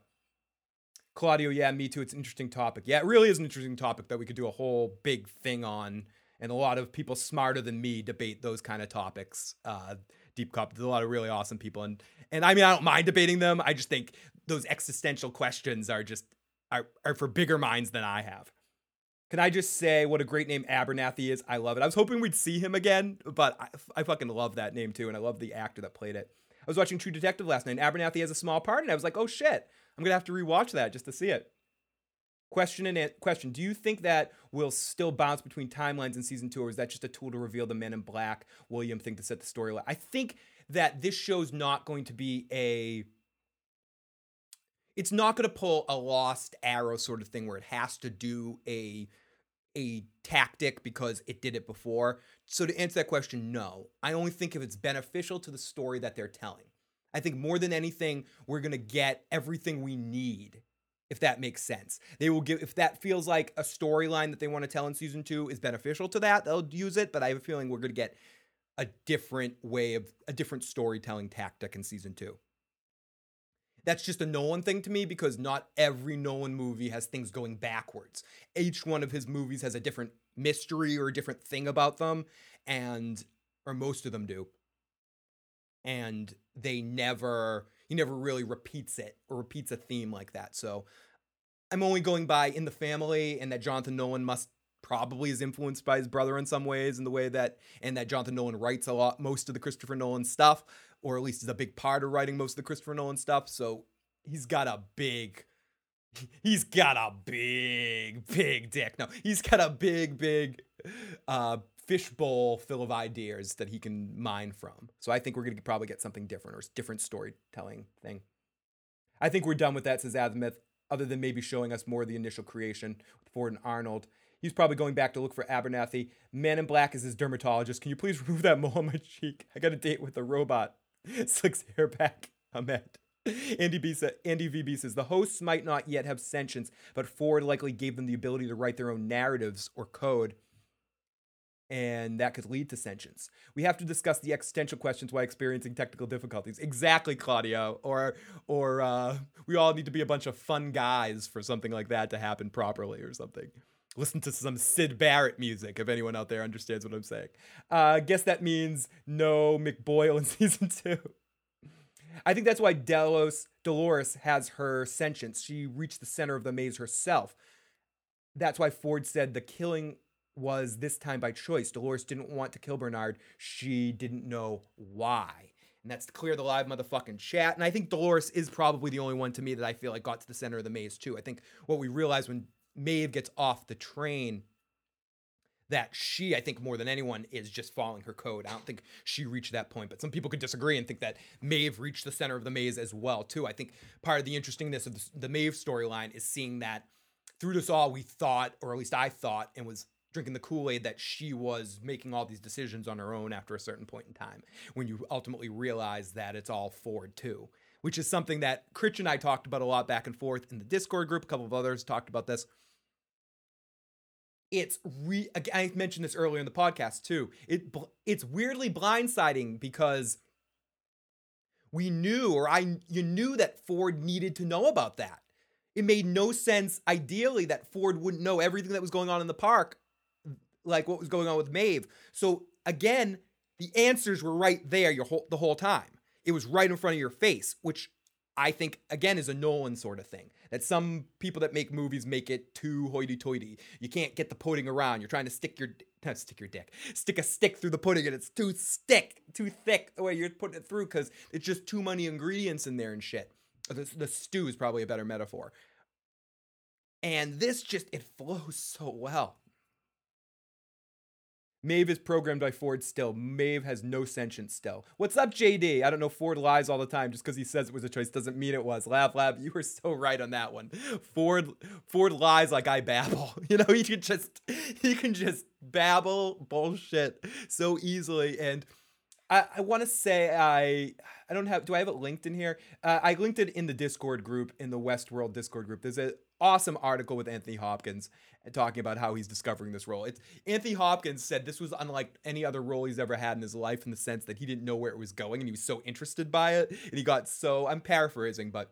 Claudio, yeah, me too. It's an interesting topic. Yeah, it really is an interesting topic that we could do a whole big thing on. And a lot of people smarter than me debate those kind of topics. Uh, deep cup. There's a lot of really awesome people, and and I mean I don't mind debating them. I just think those existential questions are just are, are for bigger minds than I have. Can I just say what a great name Abernathy is? I love it. I was hoping we'd see him again, but I, I fucking love that name too, and I love the actor that played it. I was watching True Detective last night. And Abernathy has a small part, and I was like, oh shit, I'm gonna have to rewatch that just to see it. Question and an- question: Do you think that will still bounce between timelines in season two, or is that just a tool to reveal the Men in Black William thing to set the storyline? I think that this show's not going to be a. It's not going to pull a Lost Arrow sort of thing where it has to do a a tactic because it did it before. So to answer that question, no. I only think if it's beneficial to the story that they're telling. I think more than anything, we're gonna get everything we need if that makes sense. They will give if that feels like a storyline that they want to tell in season 2 is beneficial to that, they'll use it, but I have a feeling we're going to get a different way of a different storytelling tactic in season 2. That's just a Nolan thing to me because not every Nolan movie has things going backwards. Each one of his movies has a different mystery or a different thing about them and or most of them do. And they never he never really repeats it or repeats a theme like that. So I'm only going by in the family and that Jonathan Nolan must probably is influenced by his brother in some ways in the way that and that Jonathan Nolan writes a lot most of the Christopher Nolan stuff or at least is a big part of writing most of the Christopher Nolan stuff. So he's got a big he's got a big big dick. No, he's got a big big uh fishbowl full of ideas that he can mine from. So I think we're going to probably get something different or different storytelling thing. I think we're done with that, says Azimuth, other than maybe showing us more of the initial creation with Ford and Arnold. He's probably going back to look for Abernathy. Man in Black is his dermatologist. Can you please remove that mole on my cheek? I got a date with a robot. Slicks hair back. Ahmed. Andy, B sa- Andy VB says the hosts might not yet have sentience, but Ford likely gave them the ability to write their own narratives or code and that could lead to sentience. We have to discuss the existential questions while experiencing technical difficulties. Exactly, Claudio. Or, or uh, we all need to be a bunch of fun guys for something like that to happen properly, or something. Listen to some Syd Barrett music, if anyone out there understands what I'm saying. Uh, I guess that means no McBoyle in season two. I think that's why Delos Dolores has her sentience. She reached the center of the maze herself. That's why Ford said the killing was this time by choice. Dolores didn't want to kill Bernard. She didn't know why. And that's to clear the live motherfucking chat. And I think Dolores is probably the only one to me that I feel like got to the center of the maze too. I think what we realize when Maeve gets off the train that she, I think more than anyone, is just following her code. I don't think she reached that point, but some people could disagree and think that Maeve reached the center of the maze as well too. I think part of the interestingness of the Maeve storyline is seeing that through this all we thought, or at least I thought, and was drinking the Kool-Aid that she was making all these decisions on her own after a certain point in time. When you ultimately realize that it's all Ford too, which is something that Critch and I talked about a lot back and forth in the Discord group. A couple of others talked about this. It's re I mentioned this earlier in the podcast too. It it's weirdly blindsiding because we knew or I you knew that Ford needed to know about that. It made no sense ideally that Ford wouldn't know everything that was going on in the park like what was going on with Maeve. So again, the answers were right there your whole, the whole time. It was right in front of your face, which I think again is a Nolan sort of thing. That some people that make movies make it too hoity-toity. You can't get the pudding around. You're trying to stick your not stick your dick, stick a stick through the pudding, and it's too thick, too thick the way you're putting it through because it's just too many ingredients in there and shit. The, the stew is probably a better metaphor. And this just it flows so well. Maeve is programmed by Ford still. Maeve has no sentience still. What's up, JD? I don't know. Ford lies all the time. Just because he says it was a choice doesn't mean it was. Lav, Lav, you were so right on that one. Ford, Ford lies like I babble. You know, he can just, he can just babble bullshit so easily. And I, I want to say I, I don't have. Do I have it linked in here? Uh, I linked it in the Discord group, in the Westworld Discord group. There's a awesome article with Anthony Hopkins and talking about how he's discovering this role. It's Anthony Hopkins said this was unlike any other role he's ever had in his life in the sense that he didn't know where it was going and he was so interested by it and he got so I'm paraphrasing, but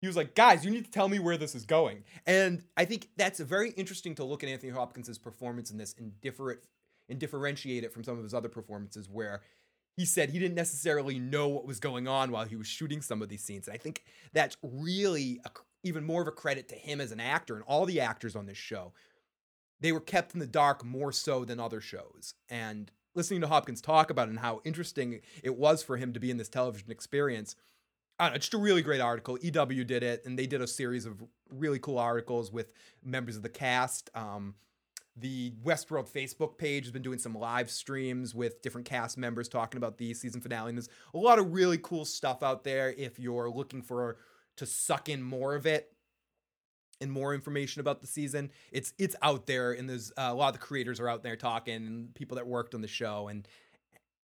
he was like, "Guys, you need to tell me where this is going." And I think that's very interesting to look at Anthony Hopkins' performance in this and differ and differentiate it from some of his other performances where he said he didn't necessarily know what was going on while he was shooting some of these scenes. And I think that's really a, even more of a credit to him as an actor and all the actors on this show. They were kept in the dark more so than other shows. And listening to Hopkins talk about it and how interesting it was for him to be in this television experience. I know, just a really great article. EW did it, and they did a series of really cool articles with members of the cast. Um, the Westworld Facebook page has been doing some live streams with different cast members talking about the season finale. And there's a lot of really cool stuff out there if you're looking for to suck in more of it and more information about the season. It's it's out there, and there's uh, a lot of the creators are out there talking, and people that worked on the show, and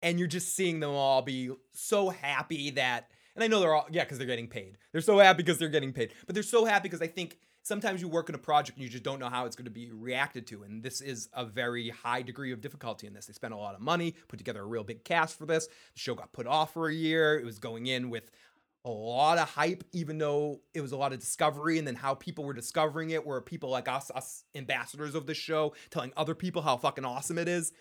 and you're just seeing them all be so happy that. And I know they're all yeah because they're getting paid. They're so happy because they're getting paid, but they're so happy because I think sometimes you work in a project and you just don't know how it's going to be reacted to. And this is a very high degree of difficulty in this. They spent a lot of money, put together a real big cast for this. The show got put off for a year. It was going in with a lot of hype, even though it was a lot of discovery, and then how people were discovering it were people like us, us ambassadors of the show, telling other people how fucking awesome it is.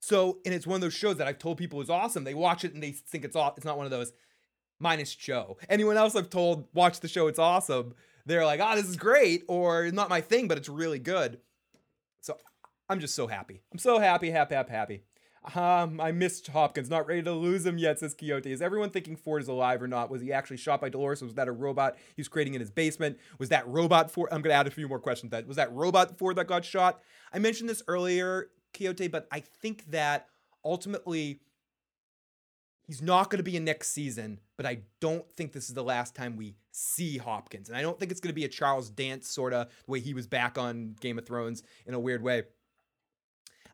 So, and it's one of those shows that I've told people is awesome. They watch it and they think it's all. It's not one of those. Minus Joe. Anyone else I've told watch the show, it's awesome they're like, oh, this is great, or not my thing, but it's really good. So I'm just so happy. I'm so happy, happy, happy, happy. Um, I missed Hopkins. Not ready to lose him yet, says Quixote. Is everyone thinking Ford is alive or not? Was he actually shot by Dolores? Was that a robot he was creating in his basement? Was that robot Ford? I'm going to add a few more questions. That was that robot Ford that got shot. I mentioned this earlier, Quixote, but I think that ultimately He's not going to be in next season, but I don't think this is the last time we see Hopkins. And I don't think it's going to be a Charles Dance sort of the way he was back on Game of Thrones in a weird way.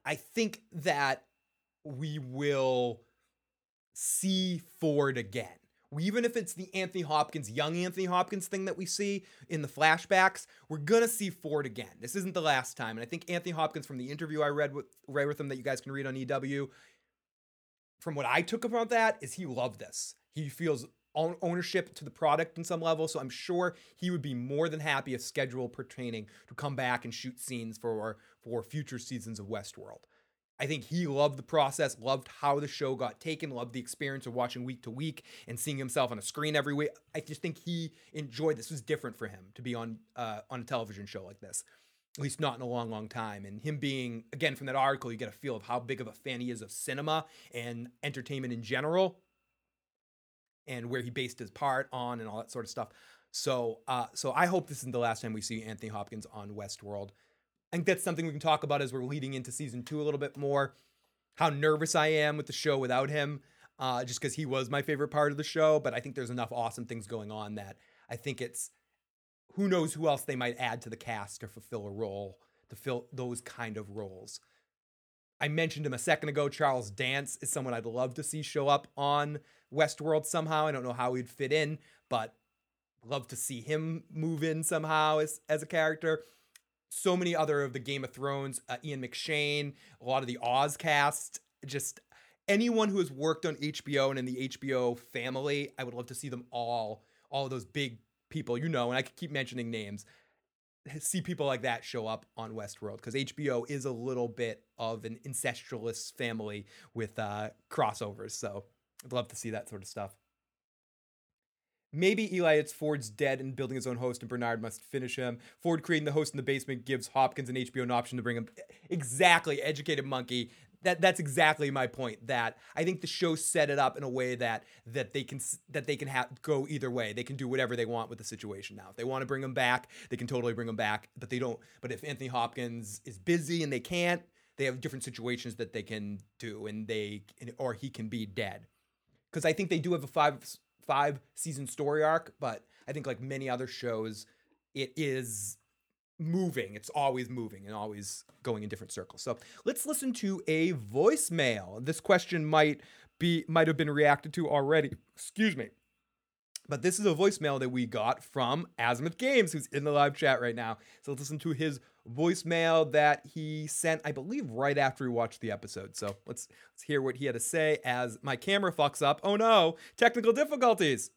I think that we will see Ford again. Even if it's the Anthony Hopkins, young Anthony Hopkins thing that we see in the flashbacks, we're gonna see Ford again. This isn't the last time. And I think Anthony Hopkins, from the interview I read with read with him that you guys can read on EW, from what I took about that is he loved this. He feels ownership to the product in some level. So I'm sure he would be more than happy if schedule pertaining to come back and shoot scenes for for future seasons of Westworld. I think he loved the process, loved how the show got taken, loved the experience of watching week to week and seeing himself on a screen every week. I just think he enjoyed this. Was different for him to be on uh, on a television show like this at least not in a long, long time. And him being, again, from that article, you get a feel of how big of a fan he is of cinema and entertainment in general and where he based his part on and all that sort of stuff. So, uh, so I hope this isn't the last time we see Anthony Hopkins on Westworld. I think that's something we can talk about as we're leading into season two a little bit more. How nervous I am with the show without him, uh, just because he was my favorite part of the show. But I think there's enough awesome things going on that I think it's who knows who else they might add to the cast to fulfill a role, to fill those kind of roles. I mentioned him a second ago. Charles Dance is someone I'd love to see show up on Westworld somehow. I don't know how he'd fit in, but love to see him move in somehow as, as a character. So many other of the Game of Thrones, uh, Ian McShane, a lot of the Oz cast, just anyone who has worked on HBO and in the HBO family, I would love to see them all, all those big people you know, and I could keep mentioning names, see people like that show up on Westworld because HBO is a little bit of an incestuous family with uh, crossovers. So I'd love to see that sort of stuff. Maybe Eli, it's Ford's dead and building his own host, and Bernard must finish him. Ford creating the host in the basement gives Hopkins and HBO an option to bring him. Exactly, educated monkey that that's exactly my point that I think the show set it up in a way that that they can that they can have go either way. They can do whatever they want with the situation now. If they want to bring him back, they can totally bring him back, but they don't but if Anthony Hopkins is busy and they can't, they have different situations that they can do and they or he can be dead. Cuz I think they do have a 5 5 season story arc, but I think like many other shows it is moving. It's always moving and always going in different circles. So let's listen to a voicemail. This question might be might have been reacted to already. Excuse me. But this is a voicemail that we got from Azimuth Games, who's in the live chat right now. So let's listen to his voicemail that he sent, I believe, right after we watched the episode. So let's let's hear what he had to say as my camera fucks up. Oh no, technical difficulties.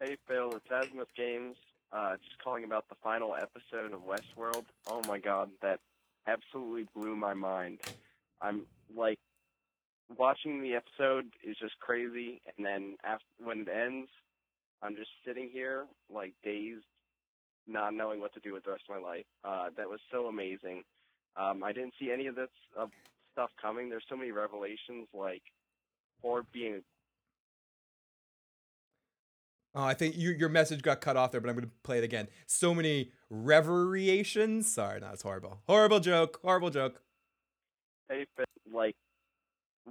Hey Phil, it's Azimuth Games uh, just calling about the final episode of Westworld. Oh my god, that absolutely blew my mind. I'm like watching the episode is just crazy, and then after when it ends, I'm just sitting here like dazed, not knowing what to do with the rest of my life. Uh, that was so amazing. Um, I didn't see any of this of stuff coming. There's so many revelations, like Ford being Oh, I think your your message got cut off there, but I'm going to play it again. So many reveriations. Sorry, no, it's horrible. Horrible joke. Horrible joke. Hey, Phil, like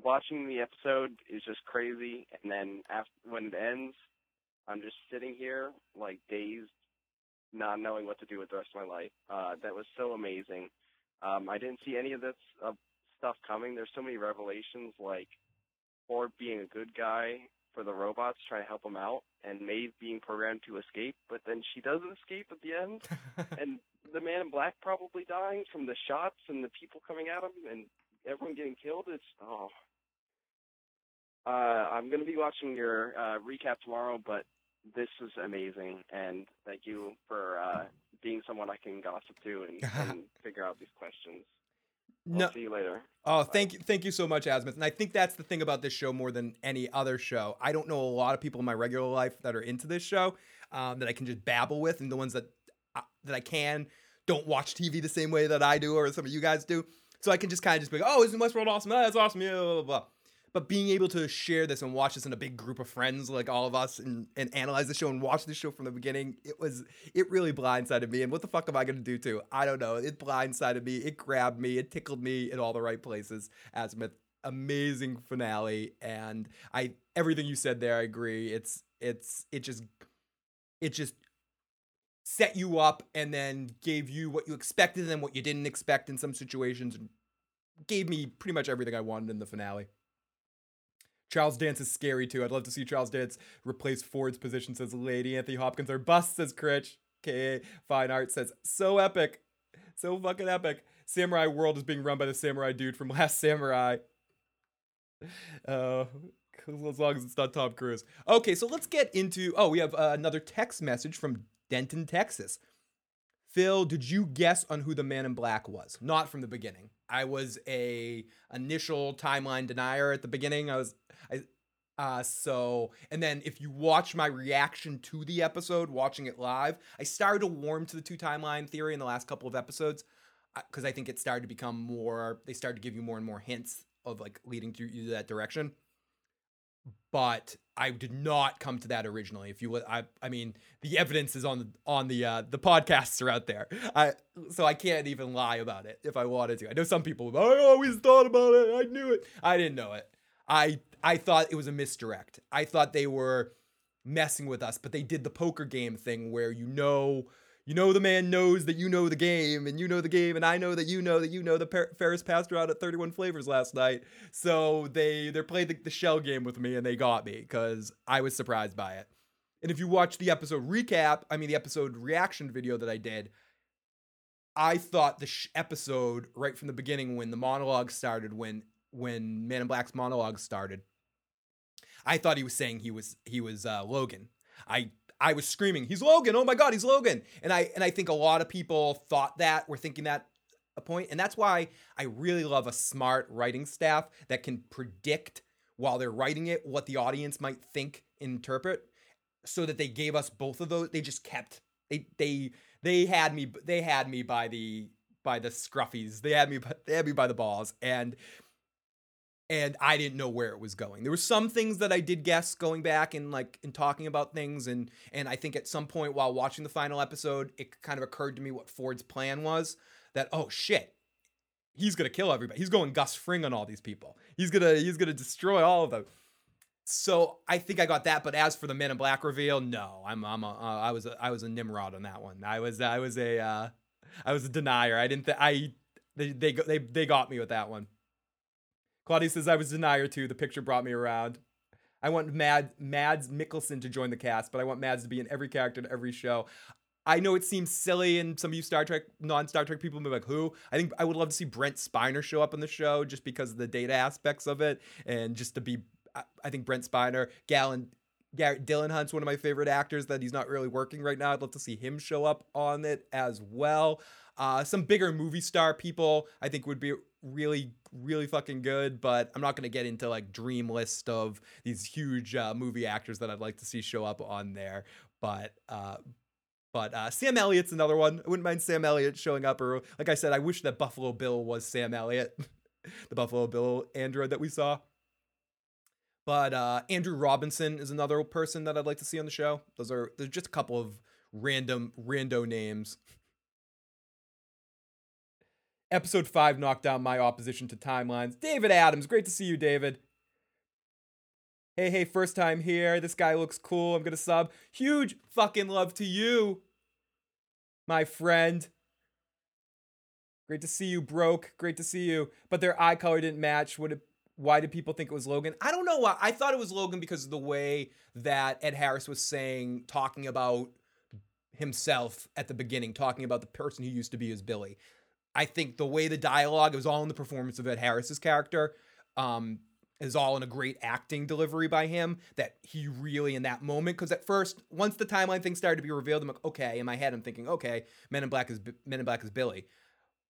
watching the episode is just crazy, and then after when it ends, I'm just sitting here like dazed, not knowing what to do with the rest of my life. Uh, that was so amazing. Um, I didn't see any of this uh, stuff coming. There's so many revelations, like Ford being a good guy for the robots, trying to help him out, and Maeve being programmed to escape, but then she doesn't escape at the end, and the Man in Black probably dying from the shots and the people coming at him, and everyone getting killed. It's oh. Uh, I'm gonna be watching your uh, recap tomorrow, but this was amazing, and thank you for uh, being someone I can gossip to and, and figure out these questions. I'll No, see you later. Oh, thank you, thank you so much, Azimuth. And I think that's the thing about this show more than any other show. I don't know a lot of people in my regular life that are into this show um, that I can just babble with, and the ones that uh, that I can don't watch TV the same way that I do or some of you guys do. So I can just kind of just be like, oh, isn't Westworld awesome? Oh, that's awesome. Yeah, blah, blah, blah. But being able to share this and watch this in a big group of friends, like all of us, and, and analyze the show and watch the show from the beginning, it was it really blindsided me. And what the fuck am I gonna do too? I don't know. It blindsided me. It grabbed me. It tickled me in all the right places. Azimuth, amazing finale, and I everything you said there, I agree. It's it's it just it just set you up and then gave you what you expected and what you didn't expect in some situations and gave me pretty much everything I wanted in the finale. Charles Dance is scary too. I'd love to see Charles Dance replace Ford's position, says Lady Anthony Hopkins. Or bust, says Critch. KA Fine Art says, so epic. So fucking epic. Samurai World is being run by the samurai dude from Last Samurai. Uh, as long as it's not Tom Cruise. Okay, so let's get into. Oh, we have uh, another text message from Denton, Texas. Phil, did you guess on who the man in black was? Not from the beginning. I was a initial timeline denier at the beginning. I was I uh so and then if you watch my reaction to the episode, watching it live, I started to warm to the two timeline theory in the last couple of episodes because I think it started to become more they started to give you more and more hints of like leading to that direction but I did not come to that originally. If you, I, I mean, the evidence is on the on the uh, the podcasts are out there. I so I can't even lie about it if I wanted to. I know some people. I always thought about it. I knew it. I didn't know it. I I thought it was a misdirect. I thought they were messing with us, but they did the poker game thing where you know. You know the man knows that you know the game, and you know the game, and I know that you know that you know the Fer- Ferris passed out at 31 flavors last night. So they they played the, the shell game with me, and they got me because I was surprised by it. And if you watch the episode recap, I mean the episode reaction video that I did, I thought the sh- episode right from the beginning when the monologue started, when when Man in Black's monologue started, I thought he was saying he was he was uh, Logan. I I was screaming, "He's Logan! Oh my God, he's Logan!" And I and I think a lot of people thought that, were thinking that a point, and that's why I really love a smart writing staff that can predict while they're writing it what the audience might think, interpret, so that they gave us both of those. They just kept they they they had me they had me by the by the scruffies. They had me they had me by the balls, and and I didn't know where it was going. There were some things that I did guess going back and like in talking about things and and I think at some point while watching the final episode, it kind of occurred to me what Ford's plan was that oh shit, he's going to kill everybody. He's going Gus Fring on all these people. He's going to he's going to destroy all of them. So I think I got that, but as for the Men in Black reveal, no, I'm I'm a, uh, I was a, I was a Nimrod on that one. I was I was a uh, I was a denier. I didn't th- I they they they they got me with that one. Claudia says I was a denier too. The picture brought me around. I want Mad Mads Mikkelsen to join the cast, but I want Mads to be in every character in every show. I know it seems silly, and some of you Star Trek, non Star Trek people may be like, "Who?" I think I would love to see Brent Spiner show up on the show just because of the data aspects of it, and just to be. I- think Brent Spiner, Gallon, Garrett Dillahunt's one of my favorite actors that he's not really working right now. I'd love to see him show up on it as well. Uh, some bigger movie star people I think would be really, really fucking good, but I'm not going to get into like dream list of these huge uh, movie actors that I'd like to see show up on there. But uh, but uh, Sam Elliott's another one. I wouldn't mind Sam Elliott showing up, or like I said, I wish that Buffalo Bill was Sam Elliott. the Buffalo Bill android that we saw. But uh, Andrew Robinson is another person that I'd like to see on the show. Those are there's just a couple of random rando names. Episode five knocked down my opposition to timelines. David Adams, great to see you, David. Hey, hey, first time here. This guy looks cool. I'm gonna sub. Huge fucking love to you, my friend. Great to see you, broke. Great to see you. But their eye color didn't match. Would it why did people think it was Logan? I don't know why. I thought it was Logan because of the way that Ed Harris was saying, talking about himself at the beginning, talking about the person who used to be his Billy. I think the way the dialogue, was all in the performance of Ed Harris's character. Um, is all in a great acting delivery by him that he really in that moment because at first once the timeline thing started to be revealed i'm like okay in my head i'm thinking okay men in black is men in black is billy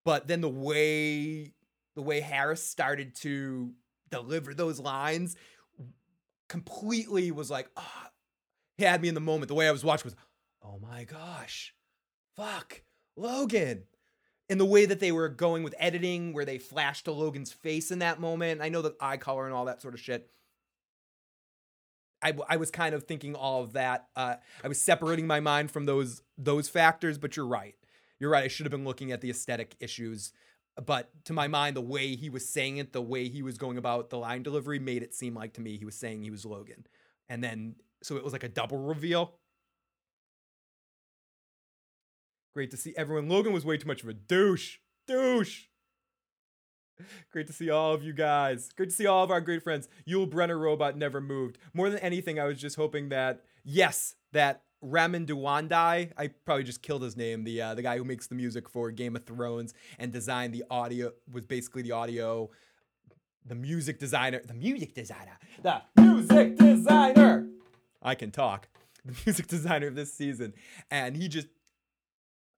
but then the way the way harris started to deliver those lines completely was like, ah, he had me in the moment. The way I was watching was, oh my gosh, fuck, Logan. And the way that they were going with editing, where they flashed to Logan's face in that moment. I know the eye color and all that sort of shit. I, I was kind of thinking all of that. Uh, I was separating my mind from those those factors, but you're right. You're right. I should have been looking at the aesthetic issues but to my mind, the way he was saying it, the way he was going about the line delivery made it seem like to me he was saying he was Logan. And then, so it was like a double reveal. Great to see everyone. Logan was way too much of a douche. Douche. Great to see all of you guys. Great to see all of our great friends. Yul Brynner robot never moved. More than anything, I was just hoping that, yes, that Ramin Djawadi, I probably just killed his name. The uh, the guy who makes the music for Game of Thrones and designed the audio was basically the audio, the music designer, the music designer, the music designer. I can talk. The music designer of this season, and he just.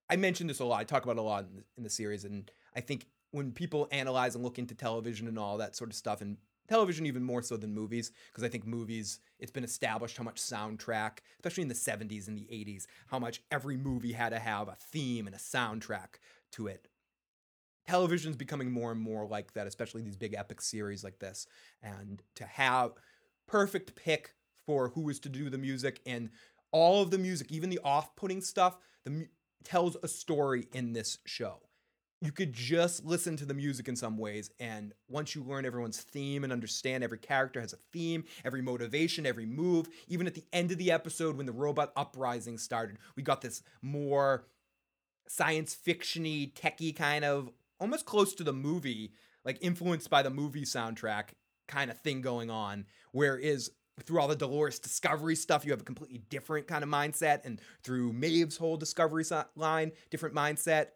I mentioned this a lot. I talk about it a lot in the, in the series, and I think when people analyze and look into television and all that sort of stuff, and television even more so than movies because i think movies it's been established how much soundtrack especially in the 70s and the 80s how much every movie had to have a theme and a soundtrack to it television's becoming more and more like that especially these big epic series like this and to have perfect pick for who is to do the music and all of the music even the off-putting stuff the tells a story in this show. You could just listen to the music in some ways and once you learn everyone's theme and understand every character has a theme every motivation every move even at the end of the episode when the robot uprising started we got this more science fictiony techie kind of almost close to the movie like influenced by the movie soundtrack kind of thing going on whereas through all the Dolores Discovery stuff, you have a completely different kind of mindset, and through Maeve's whole Discovery line, different mindset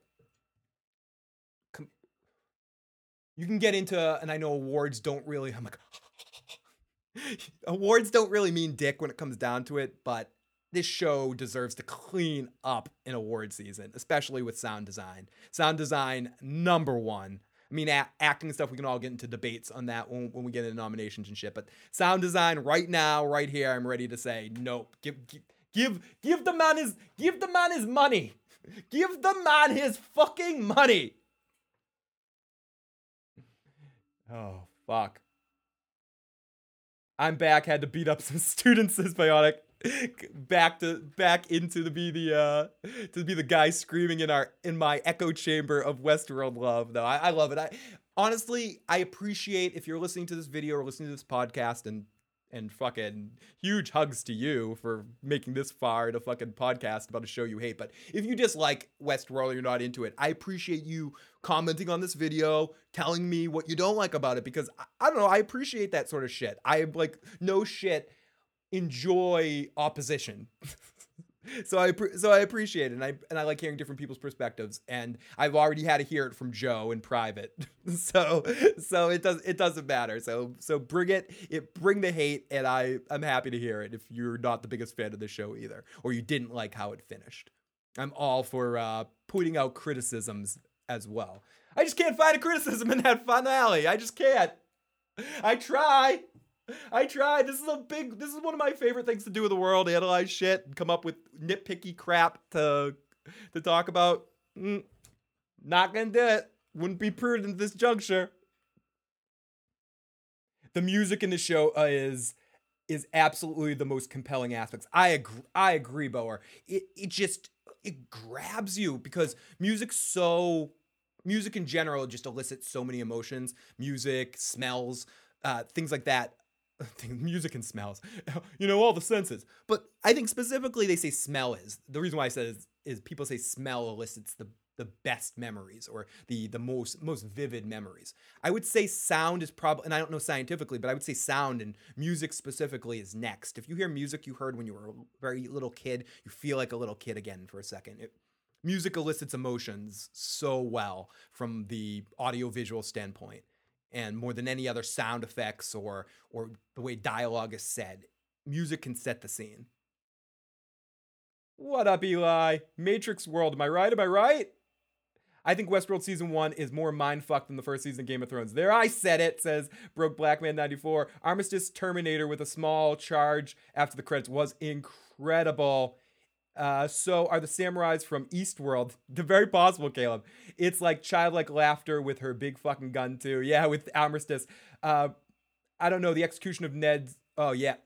you can get into, and I know awards don't really, I'm like, awards don't really mean dick when it comes down to it, but this show deserves to clean up in award season, especially with sound design. Sound design, number one. I mean, a- acting stuff, we can all get into debates on that when, when we get into nominations and shit. But sound design, right now, right here, I'm ready to say, nope. Give, give, give, the man his, give the man his money. Give the man his fucking money. Oh, fuck. I'm back. Had to beat up some students, says Biotic. Back to back into the be the uh to be the guy screaming in our in my echo chamber of Westworld love. Though I, I love it. I honestly I appreciate if you're listening to this video or listening to this podcast and and fucking huge hugs to you for making this far in a fucking podcast about a show you hate. But if you dislike Westworld or you're not into it, I appreciate you commenting on this video, telling me what you don't like about it because I, I don't know, I appreciate that sort of shit. I like no shit enjoy opposition. so I so I appreciate it, and I and I like hearing different people's perspectives. And I've already had to hear it from Joe in private, so so it does it doesn't matter. So so bring it, it bring the hate, and I I'm happy to hear it. If you're not the biggest fan of the show either, or you didn't like how it finished, I'm all for uh, putting out criticisms as well. I just can't find a criticism in that finale. I just can't. I try. I tried. This is a big. This is one of my favorite things to do in the world: analyze shit and come up with nitpicky crap to to talk about. Mm, not gonna do it. Wouldn't be prudent at this juncture. the music in the show uh, is is absolutely the most compelling aspects. I agree. I agree, Boer. It it just it grabs you because music's so music in general just elicits so many emotions. Music, smells, uh, things like that. music and smells, you know, all the senses. But I think specifically they say smell is the reason why I said is, is people say smell elicits the the best memories or the the most most vivid memories. I would say sound is probably and I don't know scientifically, but I would say sound and music specifically is next. If you hear music you heard when you were a very little kid, you feel like a little kid again for a second. It, music elicits emotions so well from the audiovisual standpoint and more than any other sound effects or or the way dialogue is said. Music can set the scene. What up, Eli? Matrix World, am I right? Am I right? I think Westworld season one is more mindfuck than the first season of Game of Thrones. There, I said it, says Broke Blackman 94. Armistice Terminator with a small charge after the credits was incredible. Uh, so are the samurais from Eastworld. The very possible, Caleb. It's like childlike laughter with her big fucking gun, too. Yeah, with Armistice. Uh, I don't know. The execution of Ned's. Oh, yeah.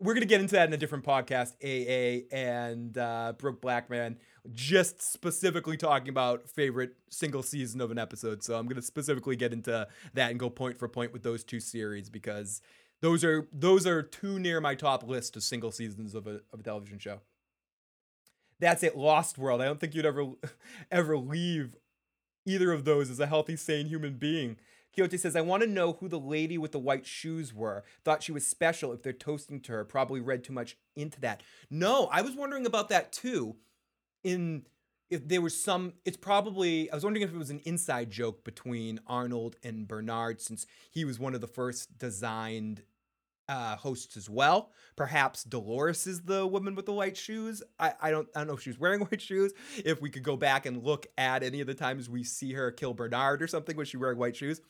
We're to get into that in a different podcast, AA and uh, Brooke Blackman just specifically talking about favorite single season of an episode. So I'm to specifically get into that and go point for point with those two series because those are those are too near my top list of single seasons of a, of a television show. That's it, Lost World. I don't think you'd ever ever leave either of those as a healthy, sane human being. Quixote says, I want to know who the lady with the white shoes were. Thought she was special if they're toasting to her. Probably read too much into that. No, I was wondering about that too in if there was some it's probably i was wondering if it was an inside joke between arnold and bernard since he was one of the first designed uh, hosts as well perhaps dolores is the woman with the white shoes I, I don't i don't know if she was wearing white shoes if we could go back and look at any of the times we see her kill bernard or something was she wearing white shoes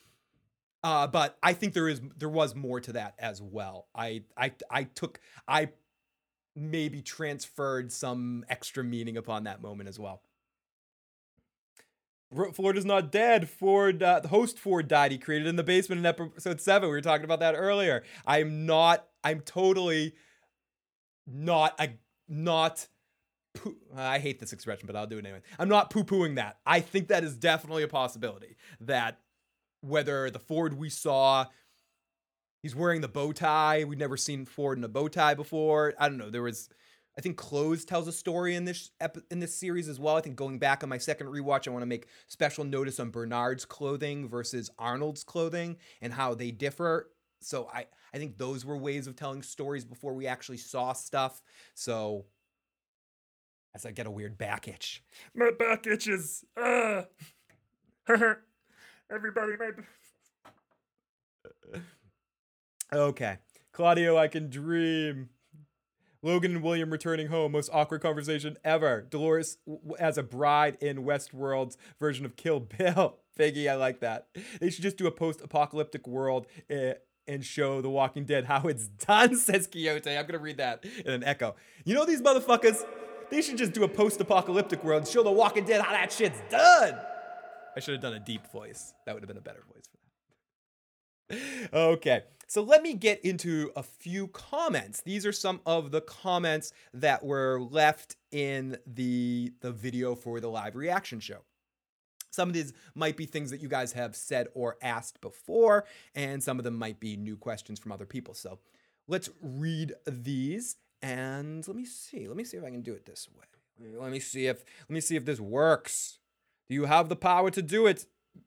uh, but I think there is there was more to that as well. I I I took I maybe transferred some extra meaning upon that moment as well. Ford is not dead. Ford, uh, the host Ford died. He created in the basement in episode seven. We were talking about that earlier. I'm not. I'm totally not a not. Poo- I hate this expression, but I'll do it anyway. I'm not poo pooing that. I think that is definitely a possibility. That whether the Ford we saw He's wearing the bow tie. We'd never seen Ford in a bow tie before. I don't know. There was, I think, Clothes tells a story in this ep- in this series as well. I think going back on my second rewatch, I want to make special notice on Bernard's clothing versus Arnold's clothing and how they differ. So I I think those were ways of telling stories before we actually saw stuff. So as I get a weird back itch, my back itches. Uh. Everybody, my. Okay. Claudio, I can dream. Logan and William returning home, most awkward conversation ever. Dolores as a bride in Westworld's version of Kill Bill. Figgy, I like that. They should just do a post apocalyptic world uh, and show The Walking Dead how it's done, says Quixote. I'm to read that in an echo. You know, these motherfuckers, they should just do a post apocalyptic world and show The Walking Dead how that shit's done. I should have done a deep voice. That would have been a better voice for. Okay. So let me get into a few comments. These are some of the comments that were left in the, the video for the live reaction show. Some of these might be things that you guys have said or asked before, and some of them might be new questions from other people. So let's read these and let me see. Let me see if I can do it this way. Let me see if let me see if this works. Do you have the power to do it,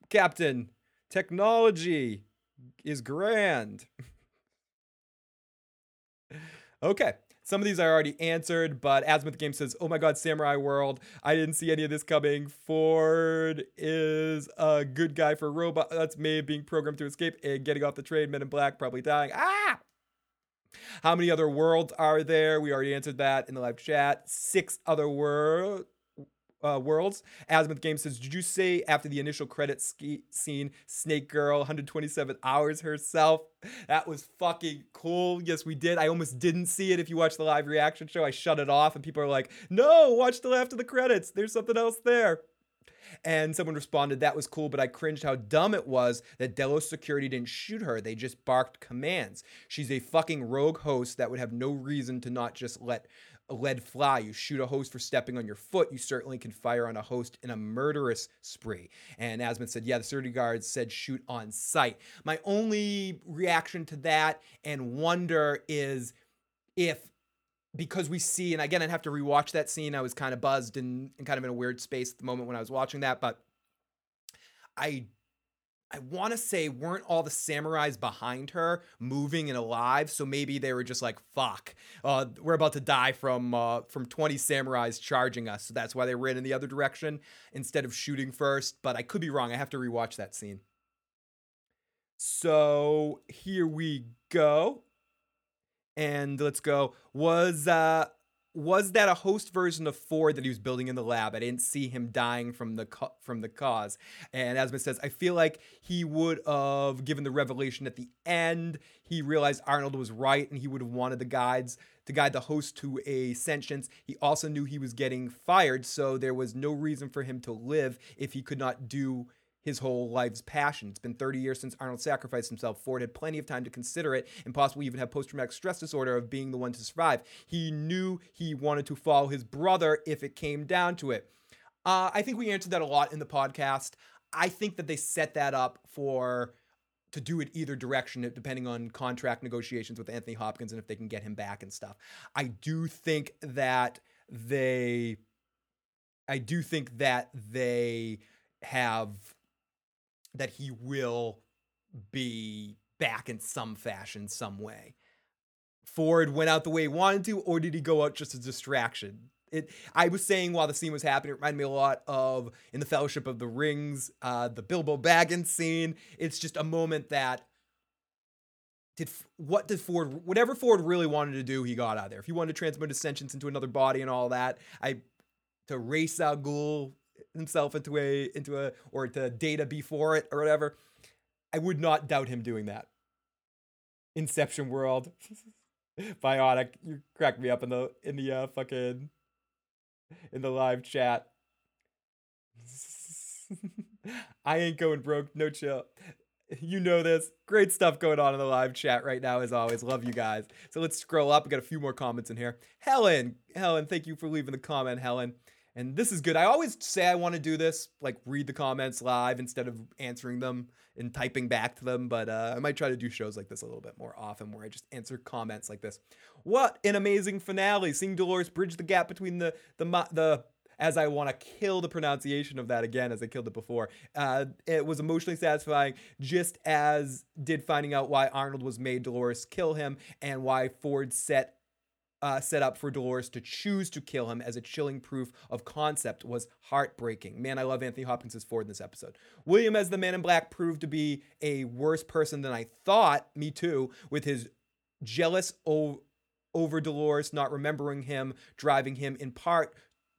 Captain? Technology is grand. okay. Some of these I already answered, but Azimuth Game says, Oh my god, Samurai World. I didn't see any of this coming. Ford is a good guy for robot. That's Maeve being programmed to escape and getting off the train. Men in Black probably dying. Ah! How many other worlds are there? We already answered that in the live chat. Six other worlds uh, worlds. Azimuth Game says, Did you say after the initial credit ski- scene, Snake Girl 127 hours herself? That was fucking cool. Yes, we did. I almost didn't see it. If you watch the live reaction show, I shut it off, and people are like, No, watch till after the credits. There's something else there. And someone responded, That was cool, but I cringed how dumb it was that Delos security didn't shoot her. They just barked commands. She's a fucking rogue host that would have no reason to not just let a lead fly. You shoot a host for stepping on your foot. You certainly can fire on a host in a murderous spree. And Asmund said, Yeah, the security guards said shoot on sight. My only reaction to that and wonder is if because we see, and again, I'd have to rewatch that scene. I was kind of buzzed and, and kind of in a weird space at the moment when I was watching that, but I I want to say weren't all the samurais behind her moving and alive, so maybe they were just like, "Fuck, uh, we're about to die from uh, from 20 samurais charging us." So that's why they ran in the other direction instead of shooting first. But I could be wrong. I have to rewatch that scene. So here we go, and let's go. Was uh was that a host version of Ford that he was building in the lab? I didn't see him dying from the from the cause. And Asmund says, I feel like he would have given the revelation at the end. He realized Arnold was right, and he would have wanted the guides to guide the host to a sentience. He also knew he was getting fired, so there was no reason for him to live if he could not do his whole life's passion. It's been 30 years since Arnold sacrificed himself. Ford had plenty of time to consider it and possibly even have post traumatic stress disorder of being the one to survive. He knew he wanted to follow his brother if it came down to it. Uh, I think we answered that a lot in the podcast. I think that they set that up for to do it either direction depending on contract negotiations with Anthony Hopkins and if they can get him back and stuff. I do think that they I do think that they have that he will be back in some fashion, some way. Ford went out the way he wanted to, or did he go out just a distraction? It, I was saying while the scene was happening, it reminded me a lot of in the Fellowship of the Rings, uh, the Bilbo Baggins scene. It's just a moment that did what did Ford, whatever Ford really wanted to do, he got out of there. If he wanted to transmit his sentience into another body and all that, I to race Al Ghul himself into a into a or to data before it or whatever. I would not doubt him doing that. Inception World. Biotic, you cracked me up in the in the uh, fucking in the live chat. I ain't going broke, no chill. You know this. Great stuff going on in the live chat right now, as always. Love you guys. So let's scroll up. We got a few more comments in here. Helen, Helen, thank you for leaving the comment, Helen. And this is good. I always say I want to do this, like read the comments live instead of answering them and typing back to them. But uh, I might try to do shows like this a little bit more often where I just answer comments like this. What an amazing finale! Seeing Dolores bridge the gap between the the the as I want to kill the pronunciation of that again as I killed it before. Uh, it was emotionally satisfying, just as did finding out why Arnold was made Dolores kill him and why Ford set uh, set up for Dolores to choose to kill him as a chilling proof of concept was heartbreaking. Man, I love Anthony Hopkins as Ford in this episode. William as the Man in Black proved to be a worse person than I thought. Me too, with his jealous o- over Dolores not remembering him, driving him in part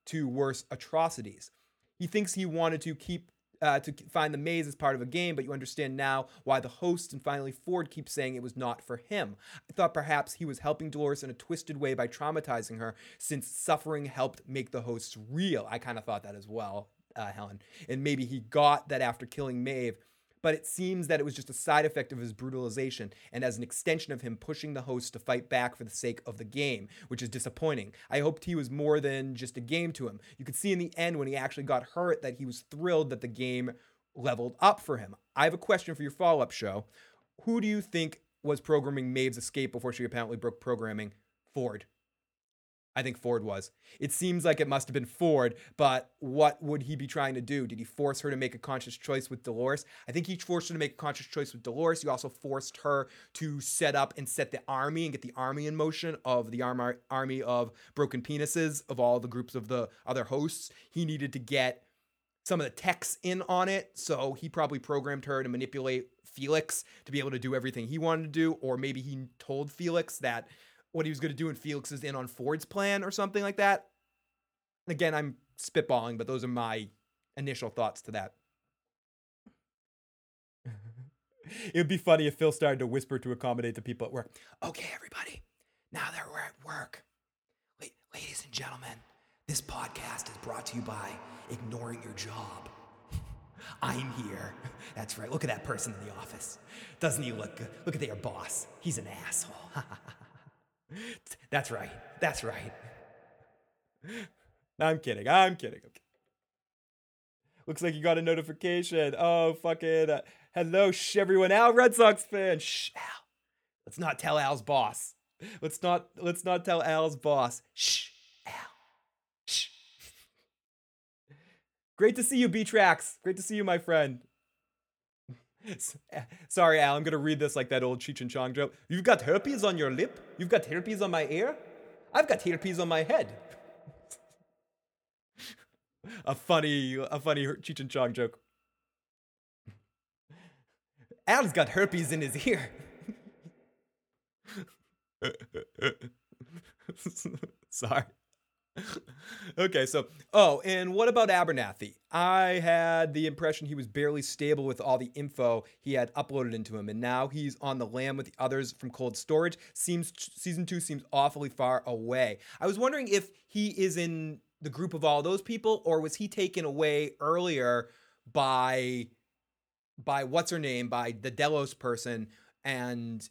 to worse atrocities. He thinks he wanted to keep uh, to find the maze as part of a game, but you understand now why the host and finally Ford keep saying it was not for him. I thought perhaps he was helping Dolores in a twisted way by traumatizing her, since suffering helped make the hosts real. I kind of thought that as well, uh, Helen. And maybe he got that after killing Maeve, but it seems that it was just a side effect of his brutalization and as an extension of him pushing the host to fight back for the sake of the game, which is disappointing. I hoped he was more than just a game to him. You could see in the end when he actually got hurt that he was thrilled that the game leveled up for him. I have a question for your follow up show. Who do you think was programming Maeve's escape before she apparently broke programming? Ford. I think Ford was. It seems like it must have been Ford, but what would he be trying to do? Did he force her to make a conscious choice with Dolores? I think he forced her to make a conscious choice with Dolores. He also forced her to set up and set the army and get the army in motion of the arm- army of broken penises of all the groups of the other hosts. He needed to get some of the techs in on it, so he probably programmed her to manipulate Felix to be able to do everything he wanted to do, or maybe he told Felix that what he was going to do and Felix is in on Ford's plan or something like that. Again, I'm spitballing, but those are my initial thoughts to that. it would be funny if Phil started to whisper to accommodate the people at work. Okay, everybody, now that we're at work, ladies and gentlemen, This podcast is brought to you by ignoring your job. I'm here. That's right. Look at that person in the office. Doesn't he look good? Look at their boss. He's an asshole. That's right. That's right. I'm kidding. I'm kidding. Looks like you got a notification. Oh, fucking. Uh, hello, shh, everyone. Al, Red Sox fan. Shh, Al. Let's not tell Al's boss. Let's not. Let's not tell Al's boss. Shh, Al. Shh. Great to see you, B Tracks. Great to see you, my friend. Eh, sorry, Al. I'm gonna read this like that old Cheech and Chong joke. You've got herpes on your lip. You've got herpes on my ear. I've got herpes on my head a funny, a funny Cheech and Chong joke. Al's got herpes in his ear. Sorry. Okay, so oh, and what about Abernathy? I had the impression he was barely stable with all the info he had uploaded into him, and now he's on the lam with the others from cold storage. Seems season two seems awfully far away. I was wondering if he is in the group of all those people, or was he taken away earlier by by what's her name, by the Delos person, and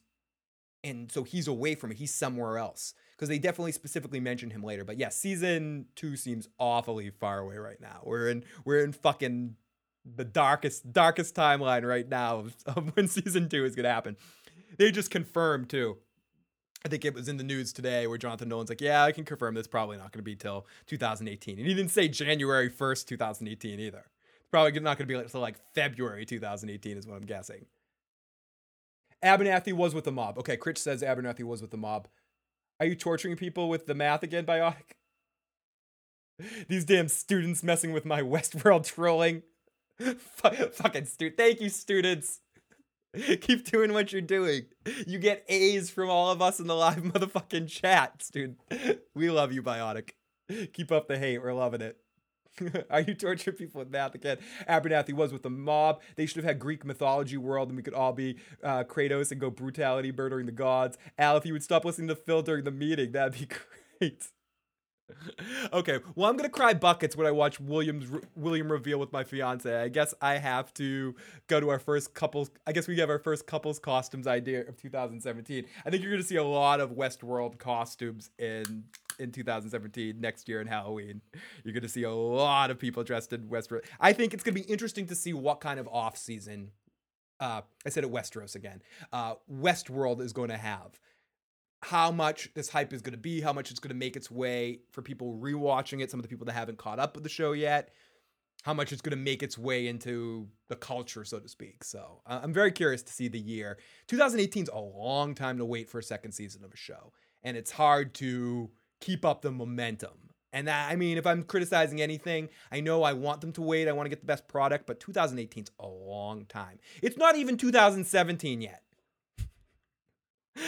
and so he's away from it. He's somewhere else because they definitely specifically mentioned him later. But yeah, season two seems awfully far away right now. We're in we're in fucking the darkest darkest timeline right now of, of when season two is gonna happen. They just confirmed too I think it was in the news today where Jonathan Nolan's like, yeah, I can confirm this probably not going to be till 2018. And he didn't say January 1st, 2018 either. It's probably not going to be like until like February 2018 is what I'm guessing. Abernathy was with the mob. Okay, Critch says Abernathy was with the mob. Are you torturing people with the math again, Biotic? These damn students messing with my Westworld trolling. F- fucking student. Thank you, students. Keep doing what you're doing. You get A's from all of us in the live motherfucking chats, dude. We love you, Biotic. Keep up the hate. We're loving it. Are you torturing people with math again? Abernathy was with the mob. They should have had Greek mythology world and we could all be uh, Kratos and go brutality, murdering the gods. Al, if you would stop listening to Phil during the meeting, that'd be great. okay, well, I'm gonna cry buckets when I watch William's William reveal with my fiance. I guess I have to go to our first couples. I guess we have our first couples costumes idea of 2017. I think you're gonna see a lot of Westworld costumes in in 2017 next year in Halloween. You're gonna see a lot of people dressed in Westworld. I think it's gonna be interesting to see what kind of off season. Uh, I said it Westeros again. Uh, Westworld is going to have how much this hype is going to be, how much it's going to make its way for people rewatching it, some of the people that haven't caught up with the show yet, how much it's going to make its way into the culture, so to speak. So uh, I'm very curious to see the year. 2018 is a long time to wait for a second season of a show, and it's hard to keep up the momentum. And that, I mean, if I'm criticizing anything, I know I want them to wait. I want to get the best product, but 2018 is a long time. It's not even 2017 yet.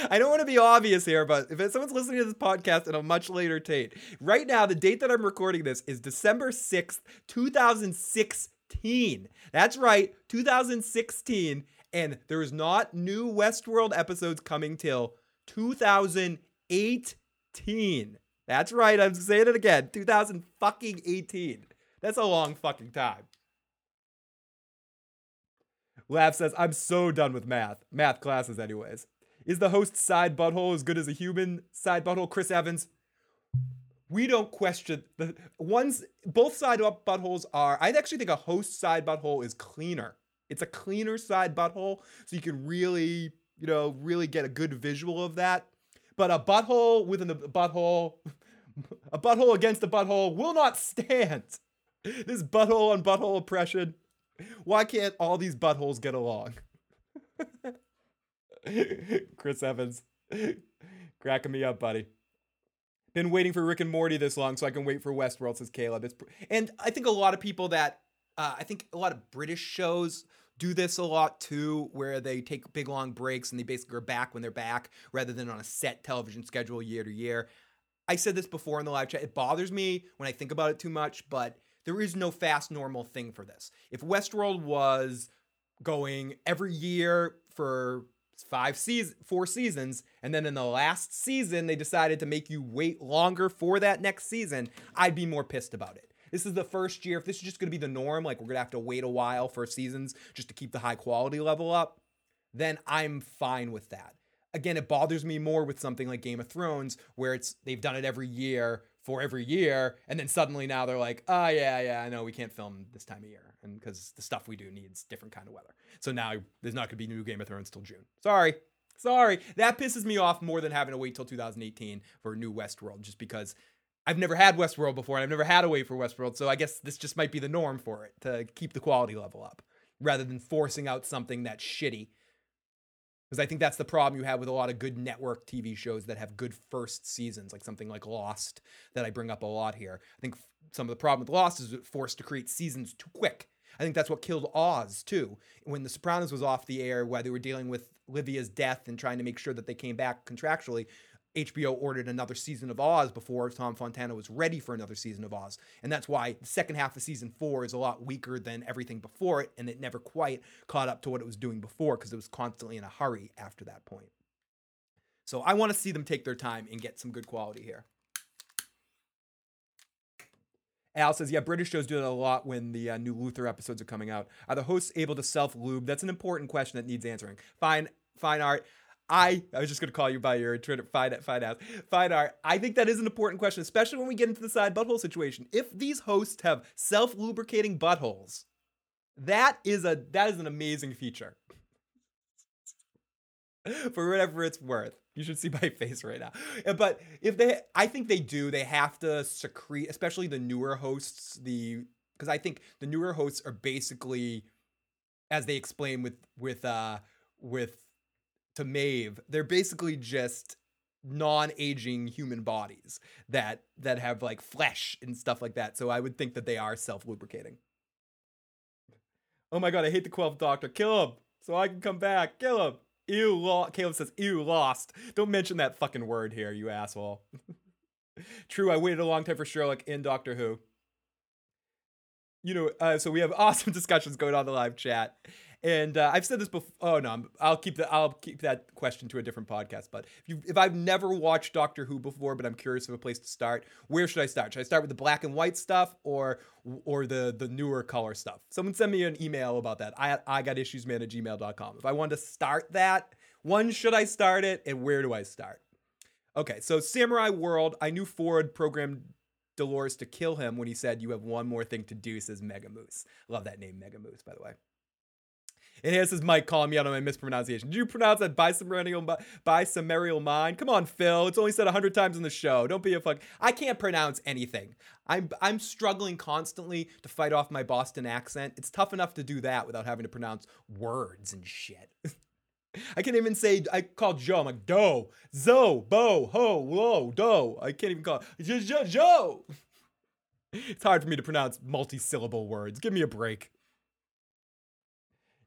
I don't want to be obvious here, but if someone's listening to this podcast at a much later date, right now, the date that I'm recording this is December 6th, 2016. That's right, 2016. And there is not new Westworld episodes coming till 2018. That's right, I'm saying it again 2018. That's a long fucking time. Lav says, I'm so done with math. Math classes, anyways. Is the host side butthole as good as a human side butthole? Chris Evans. We don't question the ones. Both side buttholes are. I actually think a host side butthole is cleaner. It's a cleaner side butthole, so you can really, you know, really get a good visual of that. But a butthole within a butthole, a butthole against a butthole will not stand. This butthole on butthole oppression. Why can't all these buttholes get along? Chris Evans. Cracking me up, buddy. Been waiting for Rick and Morty this long so I can wait for Westworld, says Caleb. It's, and I think a lot of people that, uh, I think a lot of British shows do this a lot too, where they take big long breaks and they basically are back when they're back rather than on a set television schedule year to year. I said this before in the live chat. It bothers me when I think about it too much, but there is no fast normal thing for this. If Westworld was going every year for five seasons, four seasons, and then in the last season they decided to make you wait longer for that next season. I'd be more pissed about it. This is the first year. If this is just going to be the norm, like we're going to have to wait a while for seasons just to keep the high quality level up, then I'm fine with that. Again, it bothers me more with something like Game of Thrones, where it's they've done it every year for every year, and then suddenly now they're like, oh yeah, yeah, I know we can't film this time of year, and because the stuff we do needs different kind of weather. So now there's not gonna be new Game of Thrones till June. Sorry, sorry. That pisses me off more than having to wait till 2018 for a new Westworld, just because I've never had Westworld before, and I've never had a wait for Westworld, so I guess this just might be the norm for it to keep the quality level up, rather than forcing out something that's shitty because I think that's the problem you have with a lot of good network TV shows that have good first seasons, like something like Lost that I bring up a lot here. I think some of the problem with Lost is it forced to create seasons too quick. I think that's what killed Oz too. When The Sopranos was off the air, while they were dealing with Livia's death and trying to make sure that they came back contractually, HBO ordered another season of Oz before Tom Fontana was ready for another season of Oz. And that's why the second half of season four is a lot weaker than everything before it, and it never quite caught up to what it was doing before because it was constantly in a hurry after that point. So I want to see them take their time and get some good quality here. Al says, yeah, British shows do that a lot when the uh, new Luther episodes are coming out. Are the hosts able to self lube? That's an important question that needs answering. Fine, fine art. I I was just gonna call you by your Twitter fine fine out fine art. I think that is an important question, especially when we get into the side butthole situation. If these hosts have self lubricating buttholes, that is a that is an amazing feature. For whatever it's worth, you should see my face right now. But if they, I think they do. They have to secrete, especially the newer hosts. The because I think the newer hosts are basically, as they explain with with uh with to Maeve, they're basically just non-aging human bodies that that have like flesh and stuff like that. So I would think that they are self-lubricating. Oh my god, I hate the 12th Doctor. Kill him so I can come back. Kill him. Ew, lo- Caleb says, ew, lost. Don't mention that fucking word here, you asshole. True, I waited a long time for Sherlock in Doctor Who. You know, uh, so we have awesome discussions going on the live chat. And uh, I've said this before. Oh no, I'll keep that. I'll keep that question to a different podcast. But if if I've never watched Doctor Who before, but I'm curious of a place to start, where should I start? Should I start with the black and white stuff or or the the newer color stuff? Someone send me an email about that. I I got issues man at gmail.com. If I want to start that, when should I start it, and where do I start? Okay, so Samurai World. I knew Ford programmed Dolores to kill him when he said, "You have one more thing to do," says Mega Moose. Love that name, Mega Moose, by the way. And here's his Mike calling me out on my mispronunciation. Did you pronounce that bisumerial, bisumerial mind? Come on, Phil. It's only said hundred times in the show. Don't be a fuck. I can't pronounce anything. I'm I'm struggling constantly to fight off my Boston accent. It's tough enough to do that without having to pronounce words and shit. I can't even say I call Joe. I'm like do, zo, bo, ho, whoa, do. I can't even call Joe. Joe. It's hard for me to pronounce multi-syllable words. Give me a break.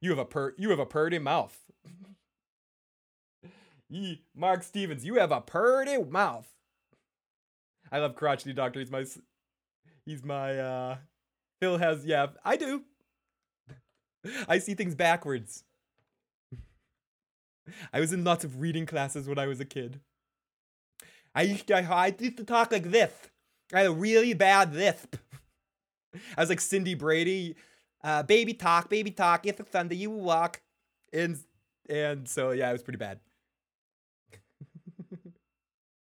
You have a per you have a purty mouth. Ye, Mark Stevens, you have a purty mouth. I love crotchety doctor. He's my he's my uh Phil has yeah, I do. I see things backwards. I was in lots of reading classes when I was a kid. I used to, I used to talk like this. I had a really bad lisp. I was like Cindy Brady. Uh, baby talk, baby talk. If it's Sunday, you will walk. And and so yeah, it was pretty bad.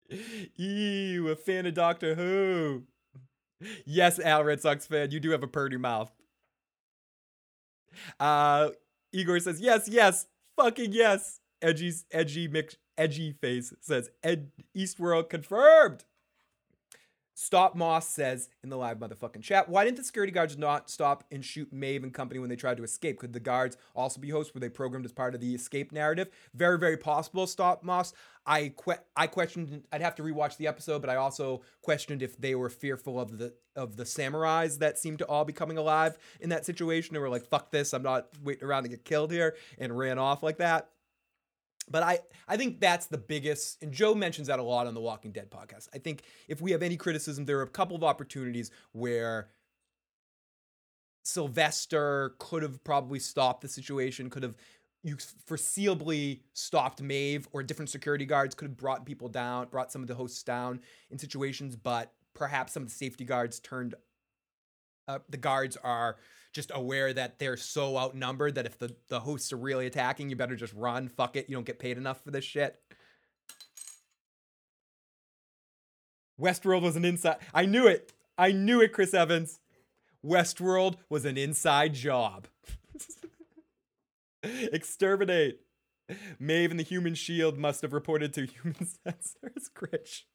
Ew, a fan of Doctor Who. Yes, Al Red Sox fan, you do have a purdy mouth. Uh, Igor says yes, yes, fucking yes. Edgy, edgy, mix, edgy face says Ed Eastworld confirmed. Stop Moss says in the live motherfucking chat, why didn't the security guards not stop and shoot Maeve and company when they tried to escape? Could the guards also be hosts? Were they programmed as part of the escape narrative? Very, very possible, Stop Moss. I que- I questioned I'd have to rewatch the episode, but I also questioned if they were fearful of the of the samurais that seemed to all be coming alive in that situation. They were like, fuck this, I'm not waiting around to get killed here, and ran off like that but I, I think that's the biggest, and Joe mentions that a lot on the Walking Dead podcast. I think if we have any criticism, there are a couple of opportunities where Sylvester could have probably stopped the situation, could have you foreseeably stopped Maeve or different security guards could have brought people down, brought some of the hosts down in situations, but perhaps some of the safety guards turned uh, the guards are just aware that they're so outnumbered that if the, the hosts are really attacking, you better just run. Fuck it. You don't get paid enough for this shit. Westworld was an inside. I knew it. I knew it, Chris Evans. Westworld was an inside job. Exterminate. Maeve and the human shield must have reported to human sensors. Critch.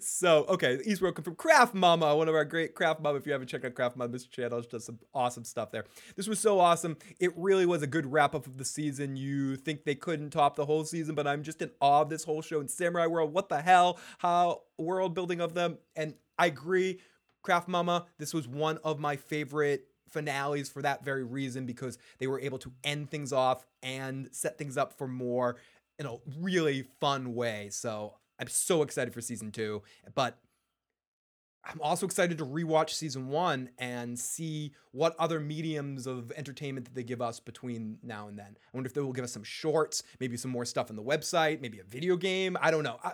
So, okay, he's Welcome from Craft Mama, one of our great Craft Mama. If you haven't checked out Craft Mama's channel, it's just some awesome stuff there. This was so awesome. It really was a good wrap up of the season. You think they couldn't top the whole season, but I'm just in awe of this whole show in Samurai World. What the hell? How world building of them. And I agree, Craft Mama, this was one of my favorite finales for that very reason because they were able to end things off and set things up for more in a really fun way. So I'm so excited for season two, but I'm also excited to rewatch season one and see what other mediums of entertainment that they give us between now and then. I wonder if they will give us some shorts, maybe some more stuff on the website, maybe a video game. I don't know. I,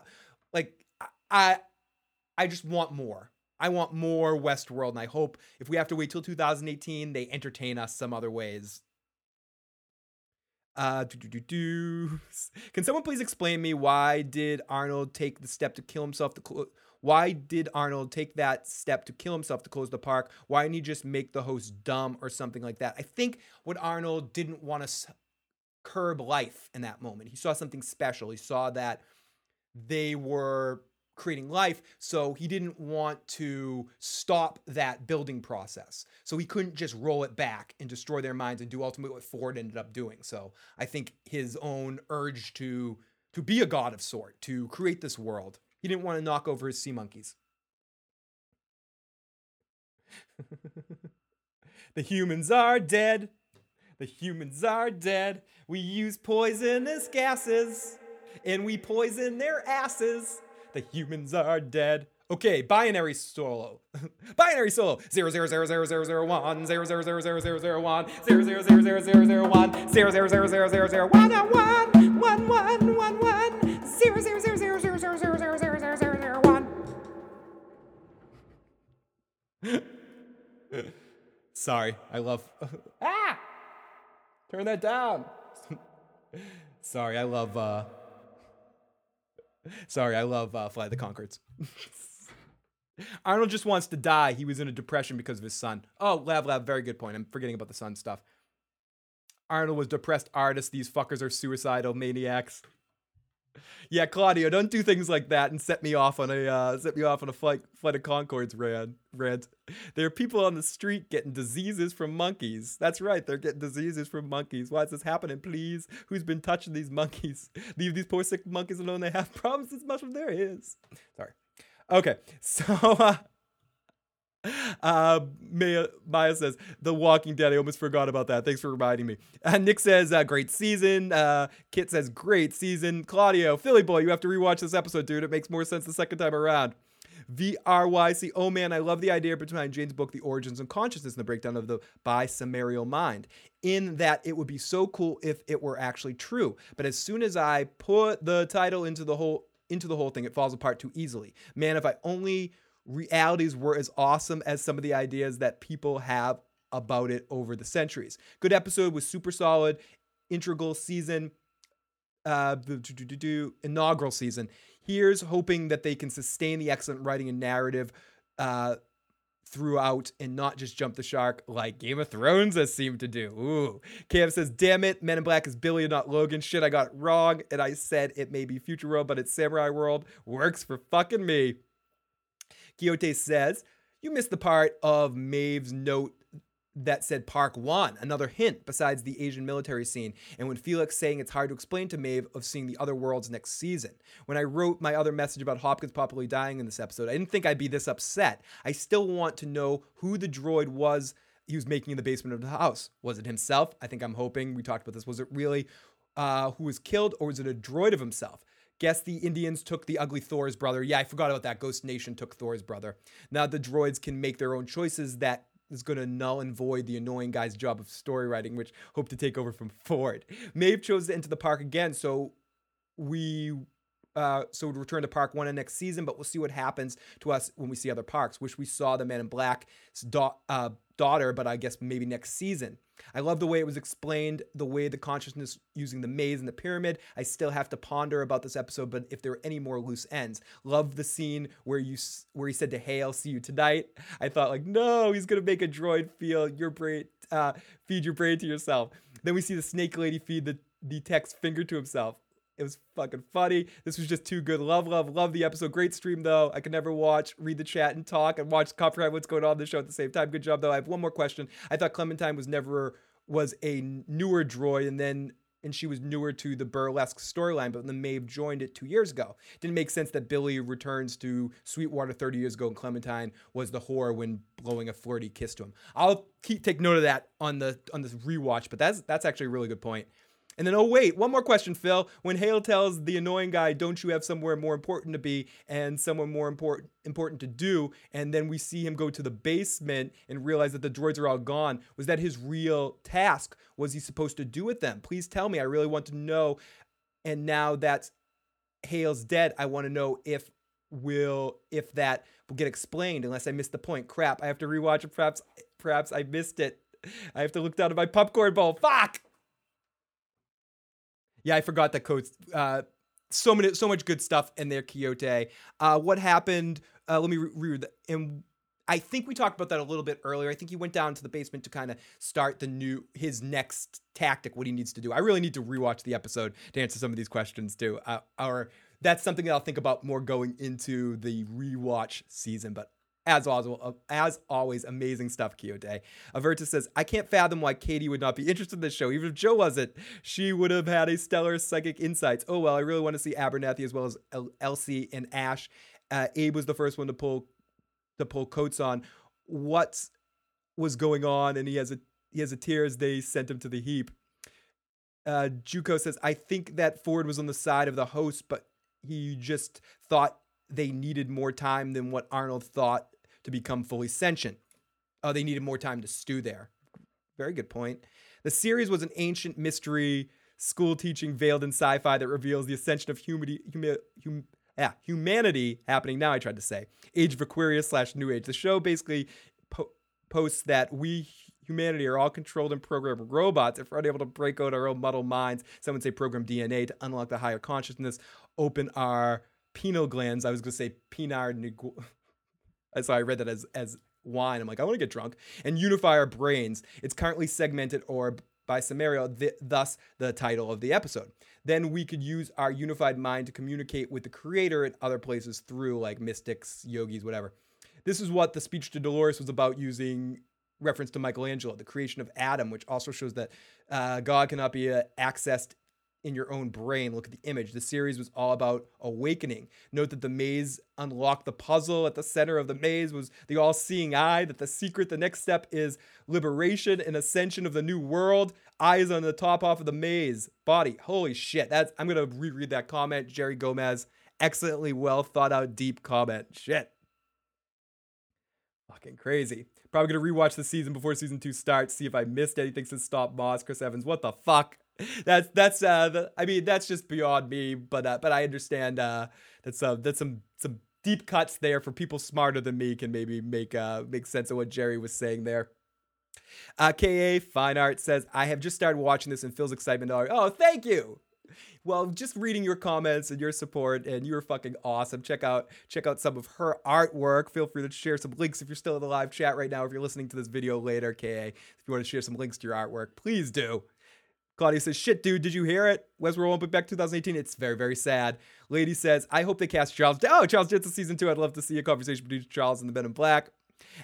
like I, I just want more. I want more Westworld, and I hope if we have to wait till 2018, they entertain us some other ways uh, Can someone please explain me why did Arnold take the step to kill himself to clo- why did Arnold take that step to kill himself to close the park? Why didn't he just make the host dumb or something like that? I think what Arnold didn't want to curb life in that moment. He saw something special. He saw that they were creating life. So he didn't want to stop that building process. So he couldn't just roll it back and destroy their minds and do ultimately what Ford ended up doing. So I think his own urge to to be a god of sort, to create this world, he didn't want to knock over his sea monkeys. the humans are dead. The humans are dead. We use poisonous gases and we poison their asses. The humans are dead. Okay, binary solo. binary solo. 0 0 0 0 0 0 1 0 0 0 0 0 0 1 0 0 0 0 0 0 1 0 0 0 0 0 0 1 1 1 1 1 1 1 0 0 0 0 0 0 0 0 0 0 0 0 1 Sorry, I love Ah! Turn that down. Sorry, I love uh Sorry, I love uh, Fly the Conchords. Arnold just wants to die. He was in a depression because of his son. Oh, Lav Lav, very good point. I'm forgetting about the son stuff. Arnold was depressed artist. These fuckers are suicidal maniacs. Yeah, Claudio, don't do things like that and set me off on a uh, set me off on a flight flight of Conchords rant. Rant. There are people on the street getting diseases from monkeys. That's right, they're getting diseases from monkeys. Why is this happening? Please, who's been touching these monkeys? Leave these poor sick monkeys alone. They have problems as much as there is. Sorry. Okay, so. Uh, uh, Maya, Maya says, The Walking Dead. I almost forgot about that. Thanks for reminding me. Uh, Nick says, uh, Great season. Uh, Kit says, Great season. Claudio, Philly boy, you have to rewatch this episode, dude. It makes more sense the second time around. VRYC, oh man, I love the idea behind Jaynes' book, The Origins of Consciousness, and the breakdown of the bisumerial mind. In that it would be so cool if it were actually true. But as soon as I put the title into the whole into the whole thing, it falls apart too easily. Man, if I only realities were as awesome as some of the ideas that people have about it over the centuries. Good episode was super solid, integral season, uh, inaugural season. Here's hoping that they can sustain the excellent writing and narrative uh, throughout and not just jump the shark like Game of Thrones has seemed to do. Ooh. Cam says, damn it, Men in Black is Billy and not Logan. Shit, I got it wrong. And I said it may be Future World, but it's Samurai World. Works for fucking me. Quixote says, You missed the part of Maeve's note that said Park One, another hint besides the Asian military scene, and when Felix saying it's hard to explain to Maeve of seeing the other worlds next season. When I wrote my other message about Hopkins probably dying in this episode, I didn't think I'd be this upset. I still want to know who the droid was he was making in the basement of the house. Was it himself? I think I'm hoping we talked about this. Was it really uh, who was killed, or was it a droid of himself? Guess the Indians took the ugly Thor's brother. Yeah, I forgot about that. Ghost Nation took Thor's brother. Now the droids can make their own choices that is going to null and void the annoying guy's job of story writing, which hope to take over from Ford. Maeve chose to enter the park again, so we uh, so would return to Park One next season, but we'll see what happens to us when we see other parks. Wish we saw the Man in Black's da- uh, daughter, but I guess maybe next season. I love the way it was explained, the way the consciousness using the maze and the pyramid. I still have to ponder about this episode, but if there are any more loose ends, love the scene where you where he said to Hale, "See you tonight." I thought like, no, he's gonna make a droid feel your brain, uh, feed your brain to yourself. Then we see the snake lady feed the the text finger to himself. It was fucking funny. This was just too good. Love, love, love the episode. Great stream though. I could never watch, read the chat, and talk and watch comprehend what's going on in the show at the same time. Good job though. I have one more question. I thought Clementine was never was a newer droid, and then and she was newer to the burlesque storyline, but then Maeve joined it two years ago. Didn't make sense that Billy returns to Sweetwater 30 years ago and Clementine was the whore when blowing a flirty kiss to him. I'll keep take note of that on the on this rewatch, but that's that's actually a really good point. And then, oh, wait, one more question, Phil. When Hale tells the annoying guy, don't you have somewhere more important to be and somewhere more important important to do? And then we see him go to the basement and realize that the droids are all gone. Was that his real task? Was he supposed to do with them? Please tell me. I really want to know. And now that Hale's dead, I want to know if will if that will get explained unless I missed the point. Crap, I have to rewatch it. Perhaps perhaps I missed it. I have to look down at my popcorn bowl. Fuck! Yeah, I forgot that code. Uh, so many, so much good stuff in there, Quixote. Uh, what happened? Uh, let me re- read that. And I think we talked about that a little bit earlier. I think he went down to the basement to kind of start the new his next tactic, what he needs to do. I really need to rewatch the episode to answer some of these questions too. Uh, or that's something that I'll think about more going into the rewatch season. But as always, as always, amazing stuff, Quixote. Averta says, I can't fathom why Katie would not be interested in this show. Even if Joe wasn't, she would have had a stellar psychic insights. Oh, well, I really want to see Abernathy as well as Elsie and Ash. Uh, Abe was the first one to pull to pull coats on. What was going on? And he has a he has a tears. They sent him to the heap. Uh, says, I think that Ford was on the side of the host, but he just thought they needed more time than what Arnold thought to become fully sentient. Oh, they needed more time to stew there. Very good point. The series was an ancient mystery, school teaching veiled in sci fi that reveals the ascension of humanity, hum, hum, yeah, humanity happening now, I tried to say. Age of Aquarius slash New Age. The show basically po- posts that we humanity are all controlled and programmed robots if we're unable to break out our own muddled minds some would say program dna to unlock the higher consciousness open our pineal glands. I was going to say pinard. So I read that as as wine. I'm like, I want to get drunk and unify our brains. It's currently segmented or by Samaria, th- thus the title of the episode. Then we could use our unified mind to communicate with the creator in other places through like mystics, yogis, whatever. This is what the speech to Dolores was about using reference to Michelangelo, the creation of Adam, which also shows that uh, God cannot be uh, accessed in your own brain. Look at the image. The series was all about awakening. Note that the maze unlocked the puzzle at the center of the maze was the all seeing eye, that the secret, the next step is liberation and ascension of the new world. Eyes on the top off of the maze. Body. Holy shit. That's I'm gonna reread that comment. Jerry Gomez. Excellently well thought out, deep comment. Shit. Fucking crazy. Probably gonna rewatch the season before season two starts, see if I missed anything since Stop Moss. Chris Evans, what the fuck? that's that's uh the, I mean that's just beyond me, but uh, but I understand uh that's uh that's some some deep cuts there for people smarter than me can maybe make uh make sense of what Jerry was saying there. Uh, KA Fine Art says, I have just started watching this and feels excitement. Oh, thank you. Well, just reading your comments and your support, and you're fucking awesome. Check out check out some of her artwork. Feel free to share some links if you're still in the live chat right now. If you're listening to this video later, KA, if you want to share some links to your artwork, please do. Claudia says, shit, dude, did you hear it? Westworld won't be back 2018. It's very, very sad. Lady says, I hope they cast Charles. Oh, Charles Jensen season two. I'd love to see a conversation between Charles and the Men in Black.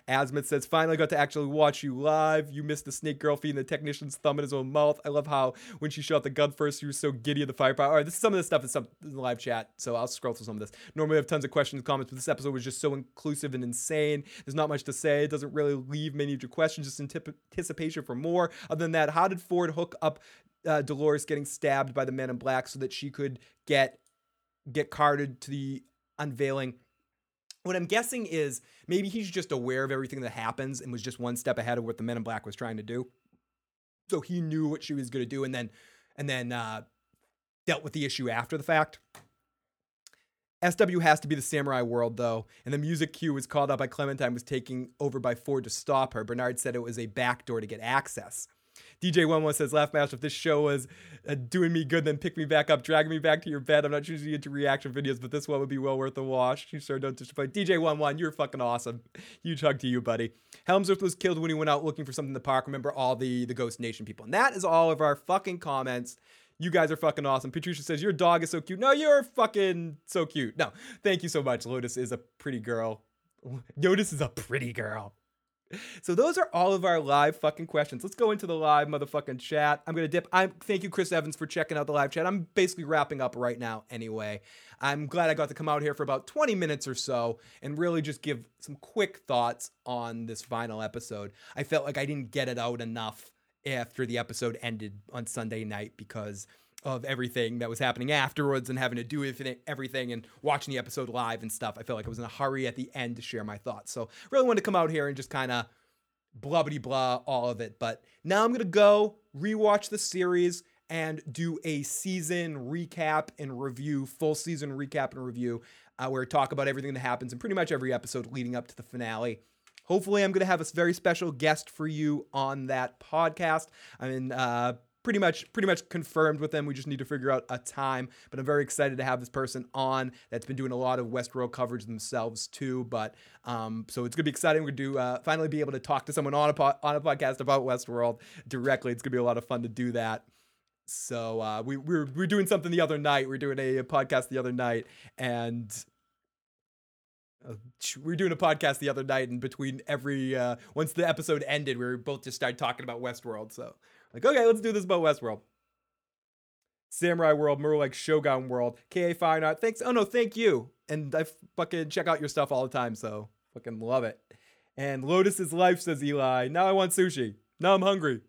Asmith says, finally got to actually watch you live. You missed the snake girl feeding the technician's thumb in his own mouth. I love how when she shot the gun first, she was so giddy at the firepower. All right, this is some of this stuff is some in the live chat, so I'll scroll through some of this. Normally I have tons of questions and comments, but this episode was just so inclusive and insane. There's not much to say. It doesn't really leave many of your questions, just anticipation for more. Other than that, how did Ford hook up uh, Dolores getting stabbed by the Men in Black so that she could get get carded to the unveiling what I'm guessing is maybe he's just aware of everything that happens and was just one step ahead of what the Men in Black was trying to do. So he knew what she was going to do, and then and then uh, dealt with the issue after the fact. SW has to be the samurai world, though, and the music cue was called out by Clementine was taking over by Ford to stop her. Bernard said it was a backdoor to get access. DJ One One says, "Laugh Mash, if this show was uh, doing me good, then pick me back up, drag me back to your bed. I'm not usually into reaction videos, but this one would be well worth a watch. You sure don't disappoint. DJ One One, you're fucking awesome. Huge hug to you, buddy. Hemsworth was killed when he went out looking for something in the park. Remember all the the Ghost Nation people, and that is all of our fucking comments." You guys are fucking awesome. Patricia says, Your dog is so cute. No, you're fucking so cute. No, thank you so much. Lotus is a pretty girl. Lotus is a pretty girl. So those are all of our live fucking questions. Let's go into the live motherfucking chat. I'm gonna dip. I'm thank you, Chris Evans, for checking out the live chat. I'm basically wrapping up right now anyway. I'm glad I got to come out here for about 20 minutes or so and really just give some quick thoughts on this final episode. I felt like I didn't get it out enough after the episode ended on Sunday night because of everything that was happening afterwards and having to do everything and watching the episode live and stuff. I felt like I was in a hurry at the end to share my thoughts. So really wanted to come out here and just kind of blah blah all of it. But now I'm gonna go rewatch the series and do a season recap and review, full season recap and review, uh, where I talk about everything that happens in pretty much every episode leading up to the finale. Hopefully, I'm going to have a very special guest for you on that podcast. I mean, uh, pretty much pretty much confirmed with them. We just need to figure out a time. But I'm very excited to have this person on that's been doing a lot of Westworld coverage themselves too. But um, so it's gonna be exciting. We're gonna do uh, finally be able to talk to someone on a po- on a podcast about Westworld directly. It's gonna be a lot of fun to do that. So uh, we, we were, we were doing something the other night. We were doing a, a podcast the other night, and uh, we were doing a podcast the other night, and between every uh, once the episode ended, we were both just started talking about Westworld. So like, okay, let's do this about Westworld. Samurai World, more like Shogun World. KA Fine Art, thanks. Oh no, thank you. And I fucking check out your stuff all the time, so fucking love it. And Lotus's life says Eli. Now I want sushi. Now I'm hungry.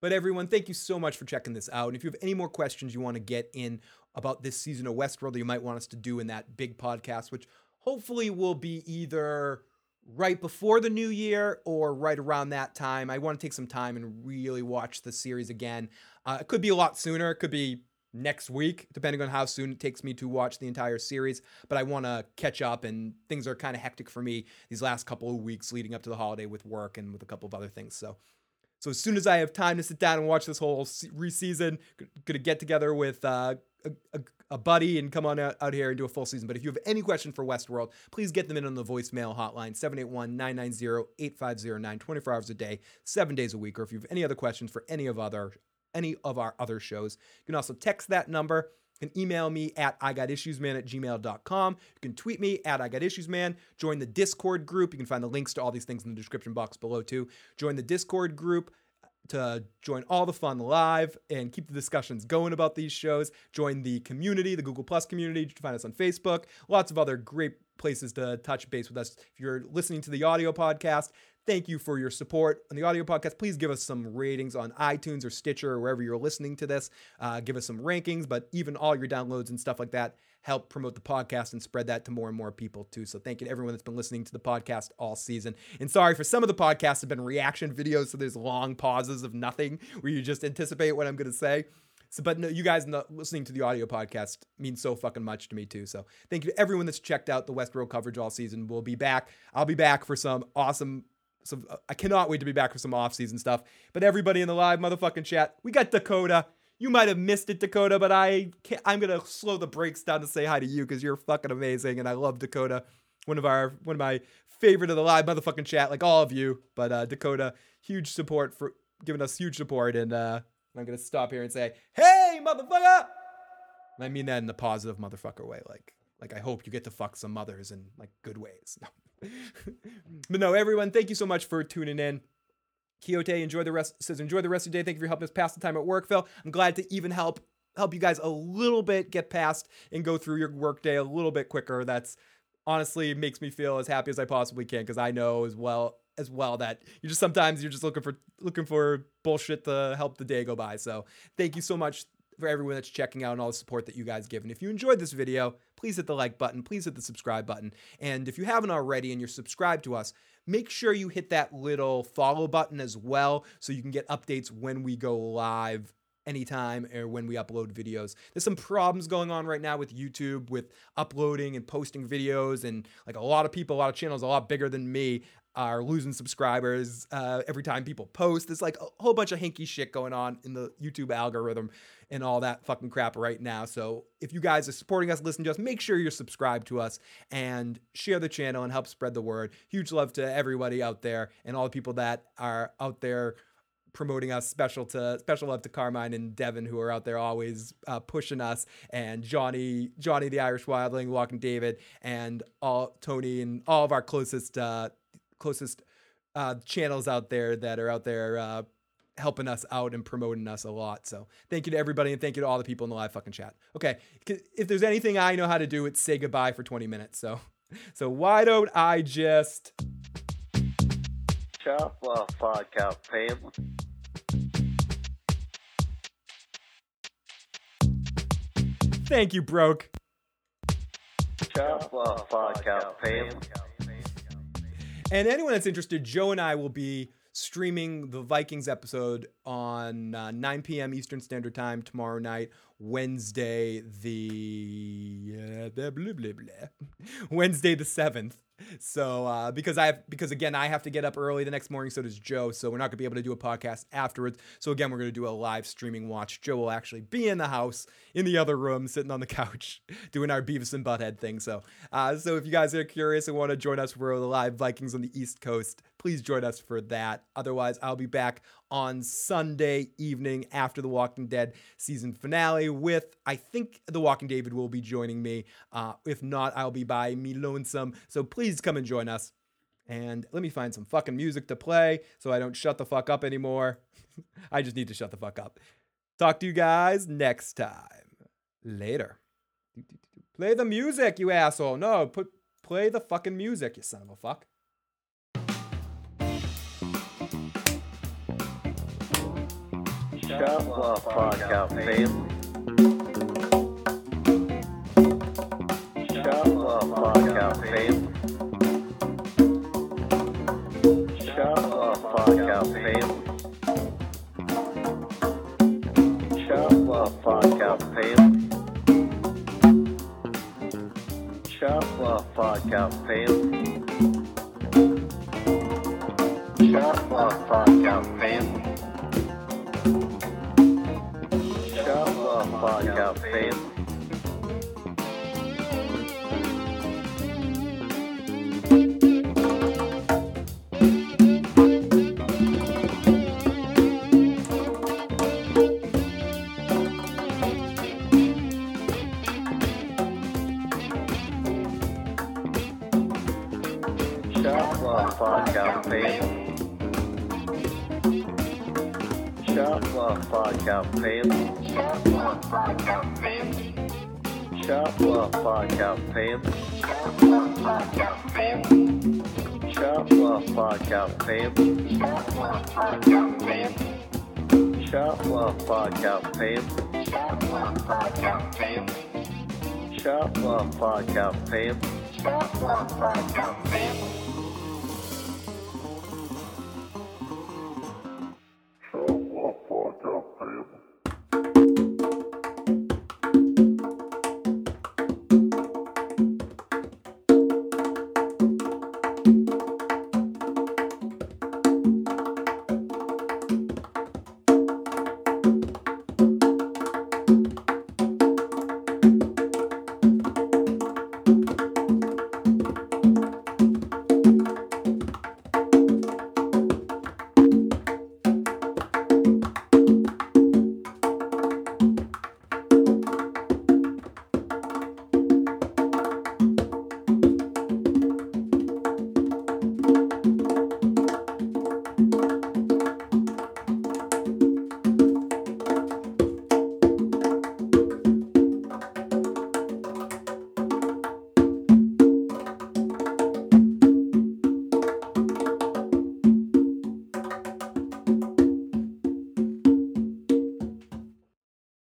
But everyone, thank you so much for checking this out. And if you have any more questions you want to get in about this season of Westworld that you might want us to do in that big podcast, which hopefully will be either right before the new year or right around that time. I want to take some time and really watch the series again. Uh, it could be a lot sooner. It could be next week, depending on how soon it takes me to watch the entire series. But I want to catch up, and things are kind of hectic for me these last couple of weeks leading up to the holiday with work and with a couple of other things. So. So as soon as I have time to sit down and watch this whole re-season, gonna get together with uh, a, a, a buddy and come on out, out here and do a full season. But if you have any question for Westworld, please get them in on the voicemail hotline 781-990-8509 24 hours a day, 7 days a week or if you have any other questions for any of other any of our other shows, you can also text that number and email me at igotissuesman at gmail.com. You can tweet me at igotissuesman. Join the Discord group. You can find the links to all these things in the description box below too. Join the Discord group to join all the fun live and keep the discussions going about these shows. Join the community, the Google Plus community. You can find us on Facebook. Lots of other great places to touch base with us. If you're listening to the audio podcast, thank you for your support on the audio podcast. Please give us some ratings on iTunes or Stitcher or wherever you're listening to this. Uh, give us some rankings, but even all your downloads and stuff like that help promote the podcast and spread that to more and more people too. So thank you to everyone that's been listening to the podcast all season. And sorry for some of the podcasts have been reaction videos, so there's long pauses of nothing where you just anticipate what I'm going to say. So, but no, you guys listening to the audio podcast means so fucking much to me too. So thank you to everyone that's checked out the Westworld coverage all season. We'll be back. I'll be back for some awesome. Some, I cannot wait to be back for some off season stuff. But everybody in the live motherfucking chat, we got Dakota. You might have missed it, Dakota, but I can't, I'm gonna slow the brakes down to say hi to you because you're fucking amazing, and I love Dakota. One of our one of my favorite of the live motherfucking chat, like all of you. But uh, Dakota, huge support for giving us huge support, and uh, I'm gonna stop here and say, "Hey, motherfucker!" And I mean that in the positive motherfucker way, like like I hope you get to fuck some mothers in like good ways. But no, everyone, thank you so much for tuning in. Quixote, enjoy the rest says enjoy the rest of the day. Thank you for helping us pass the time at work, Phil. I'm glad to even help help you guys a little bit get past and go through your workday a little bit quicker. That's honestly makes me feel as happy as I possibly can because I know as well as well that you just sometimes you're just looking for looking for bullshit to help the day go by. So thank you so much for everyone that's checking out and all the support that you guys give. And if you enjoyed this video, please hit the like button, please hit the subscribe button. And if you haven't already and you're subscribed to us, make sure you hit that little follow button as well so you can get updates when we go live anytime or when we upload videos. There's some problems going on right now with YouTube with uploading and posting videos and like a lot of people, a lot of channels a lot bigger than me are losing subscribers uh, every time people post. There's like a whole bunch of hinky shit going on in the YouTube algorithm and all that fucking crap right now. So if you guys are supporting us, listening to us, make sure you're subscribed to us and share the channel and help spread the word. Huge love to everybody out there and all the people that are out there promoting us special to special love to Carmine and Devin who are out there always uh, pushing us and Johnny Johnny the Irish Wildling Walking David and all Tony and all of our closest uh, closest uh, channels out there that are out there uh, helping us out and promoting us a lot. So thank you to everybody and thank you to all the people in the live fucking chat. Okay, if there's anything I know how to do, it's say goodbye for 20 minutes. So so why don't I just chop off fuck out Pam. Thank you, broke. Chop off fuck out Pam. And anyone that's interested, Joe and I will be streaming the Vikings episode on uh, 9 p.m. Eastern Standard Time tomorrow night, Wednesday the uh, blah, blah, blah, Wednesday the 7th. So uh, because I have because again I have to get up early the next morning, so does Joe. So we're not gonna be able to do a podcast afterwards. So again, we're gonna do a live streaming watch. Joe will actually be in the house in the other room, sitting on the couch, doing our Beavis and Butthead thing. So uh, so if you guys are curious and want to join us for the live Vikings on the East Coast, please join us for that. Otherwise, I'll be back on Sunday evening after the Walking Dead season finale with, I think The Walking David will be joining me. Uh, if not, I'll be by me lonesome. So please come and join us. And let me find some fucking music to play so I don't shut the fuck up anymore. I just need to shut the fuck up. Talk to you guys next time. Later. Play the music, you asshole. No, put play the fucking music, you son of a fuck. up, fuck out family. Shut fuck out family. Shut up, fuck out family. Shut fuck out family. Shut fuck out family. Fuck out family. Podcast Fame. Podcast Fame. Shot Podcast Fame up, fam. Fuck up, fam. Fuck up, fam. Fuck up, fam. Shut the fuck up, fam. Shut the fuck up, fam. Shut the fuck fam.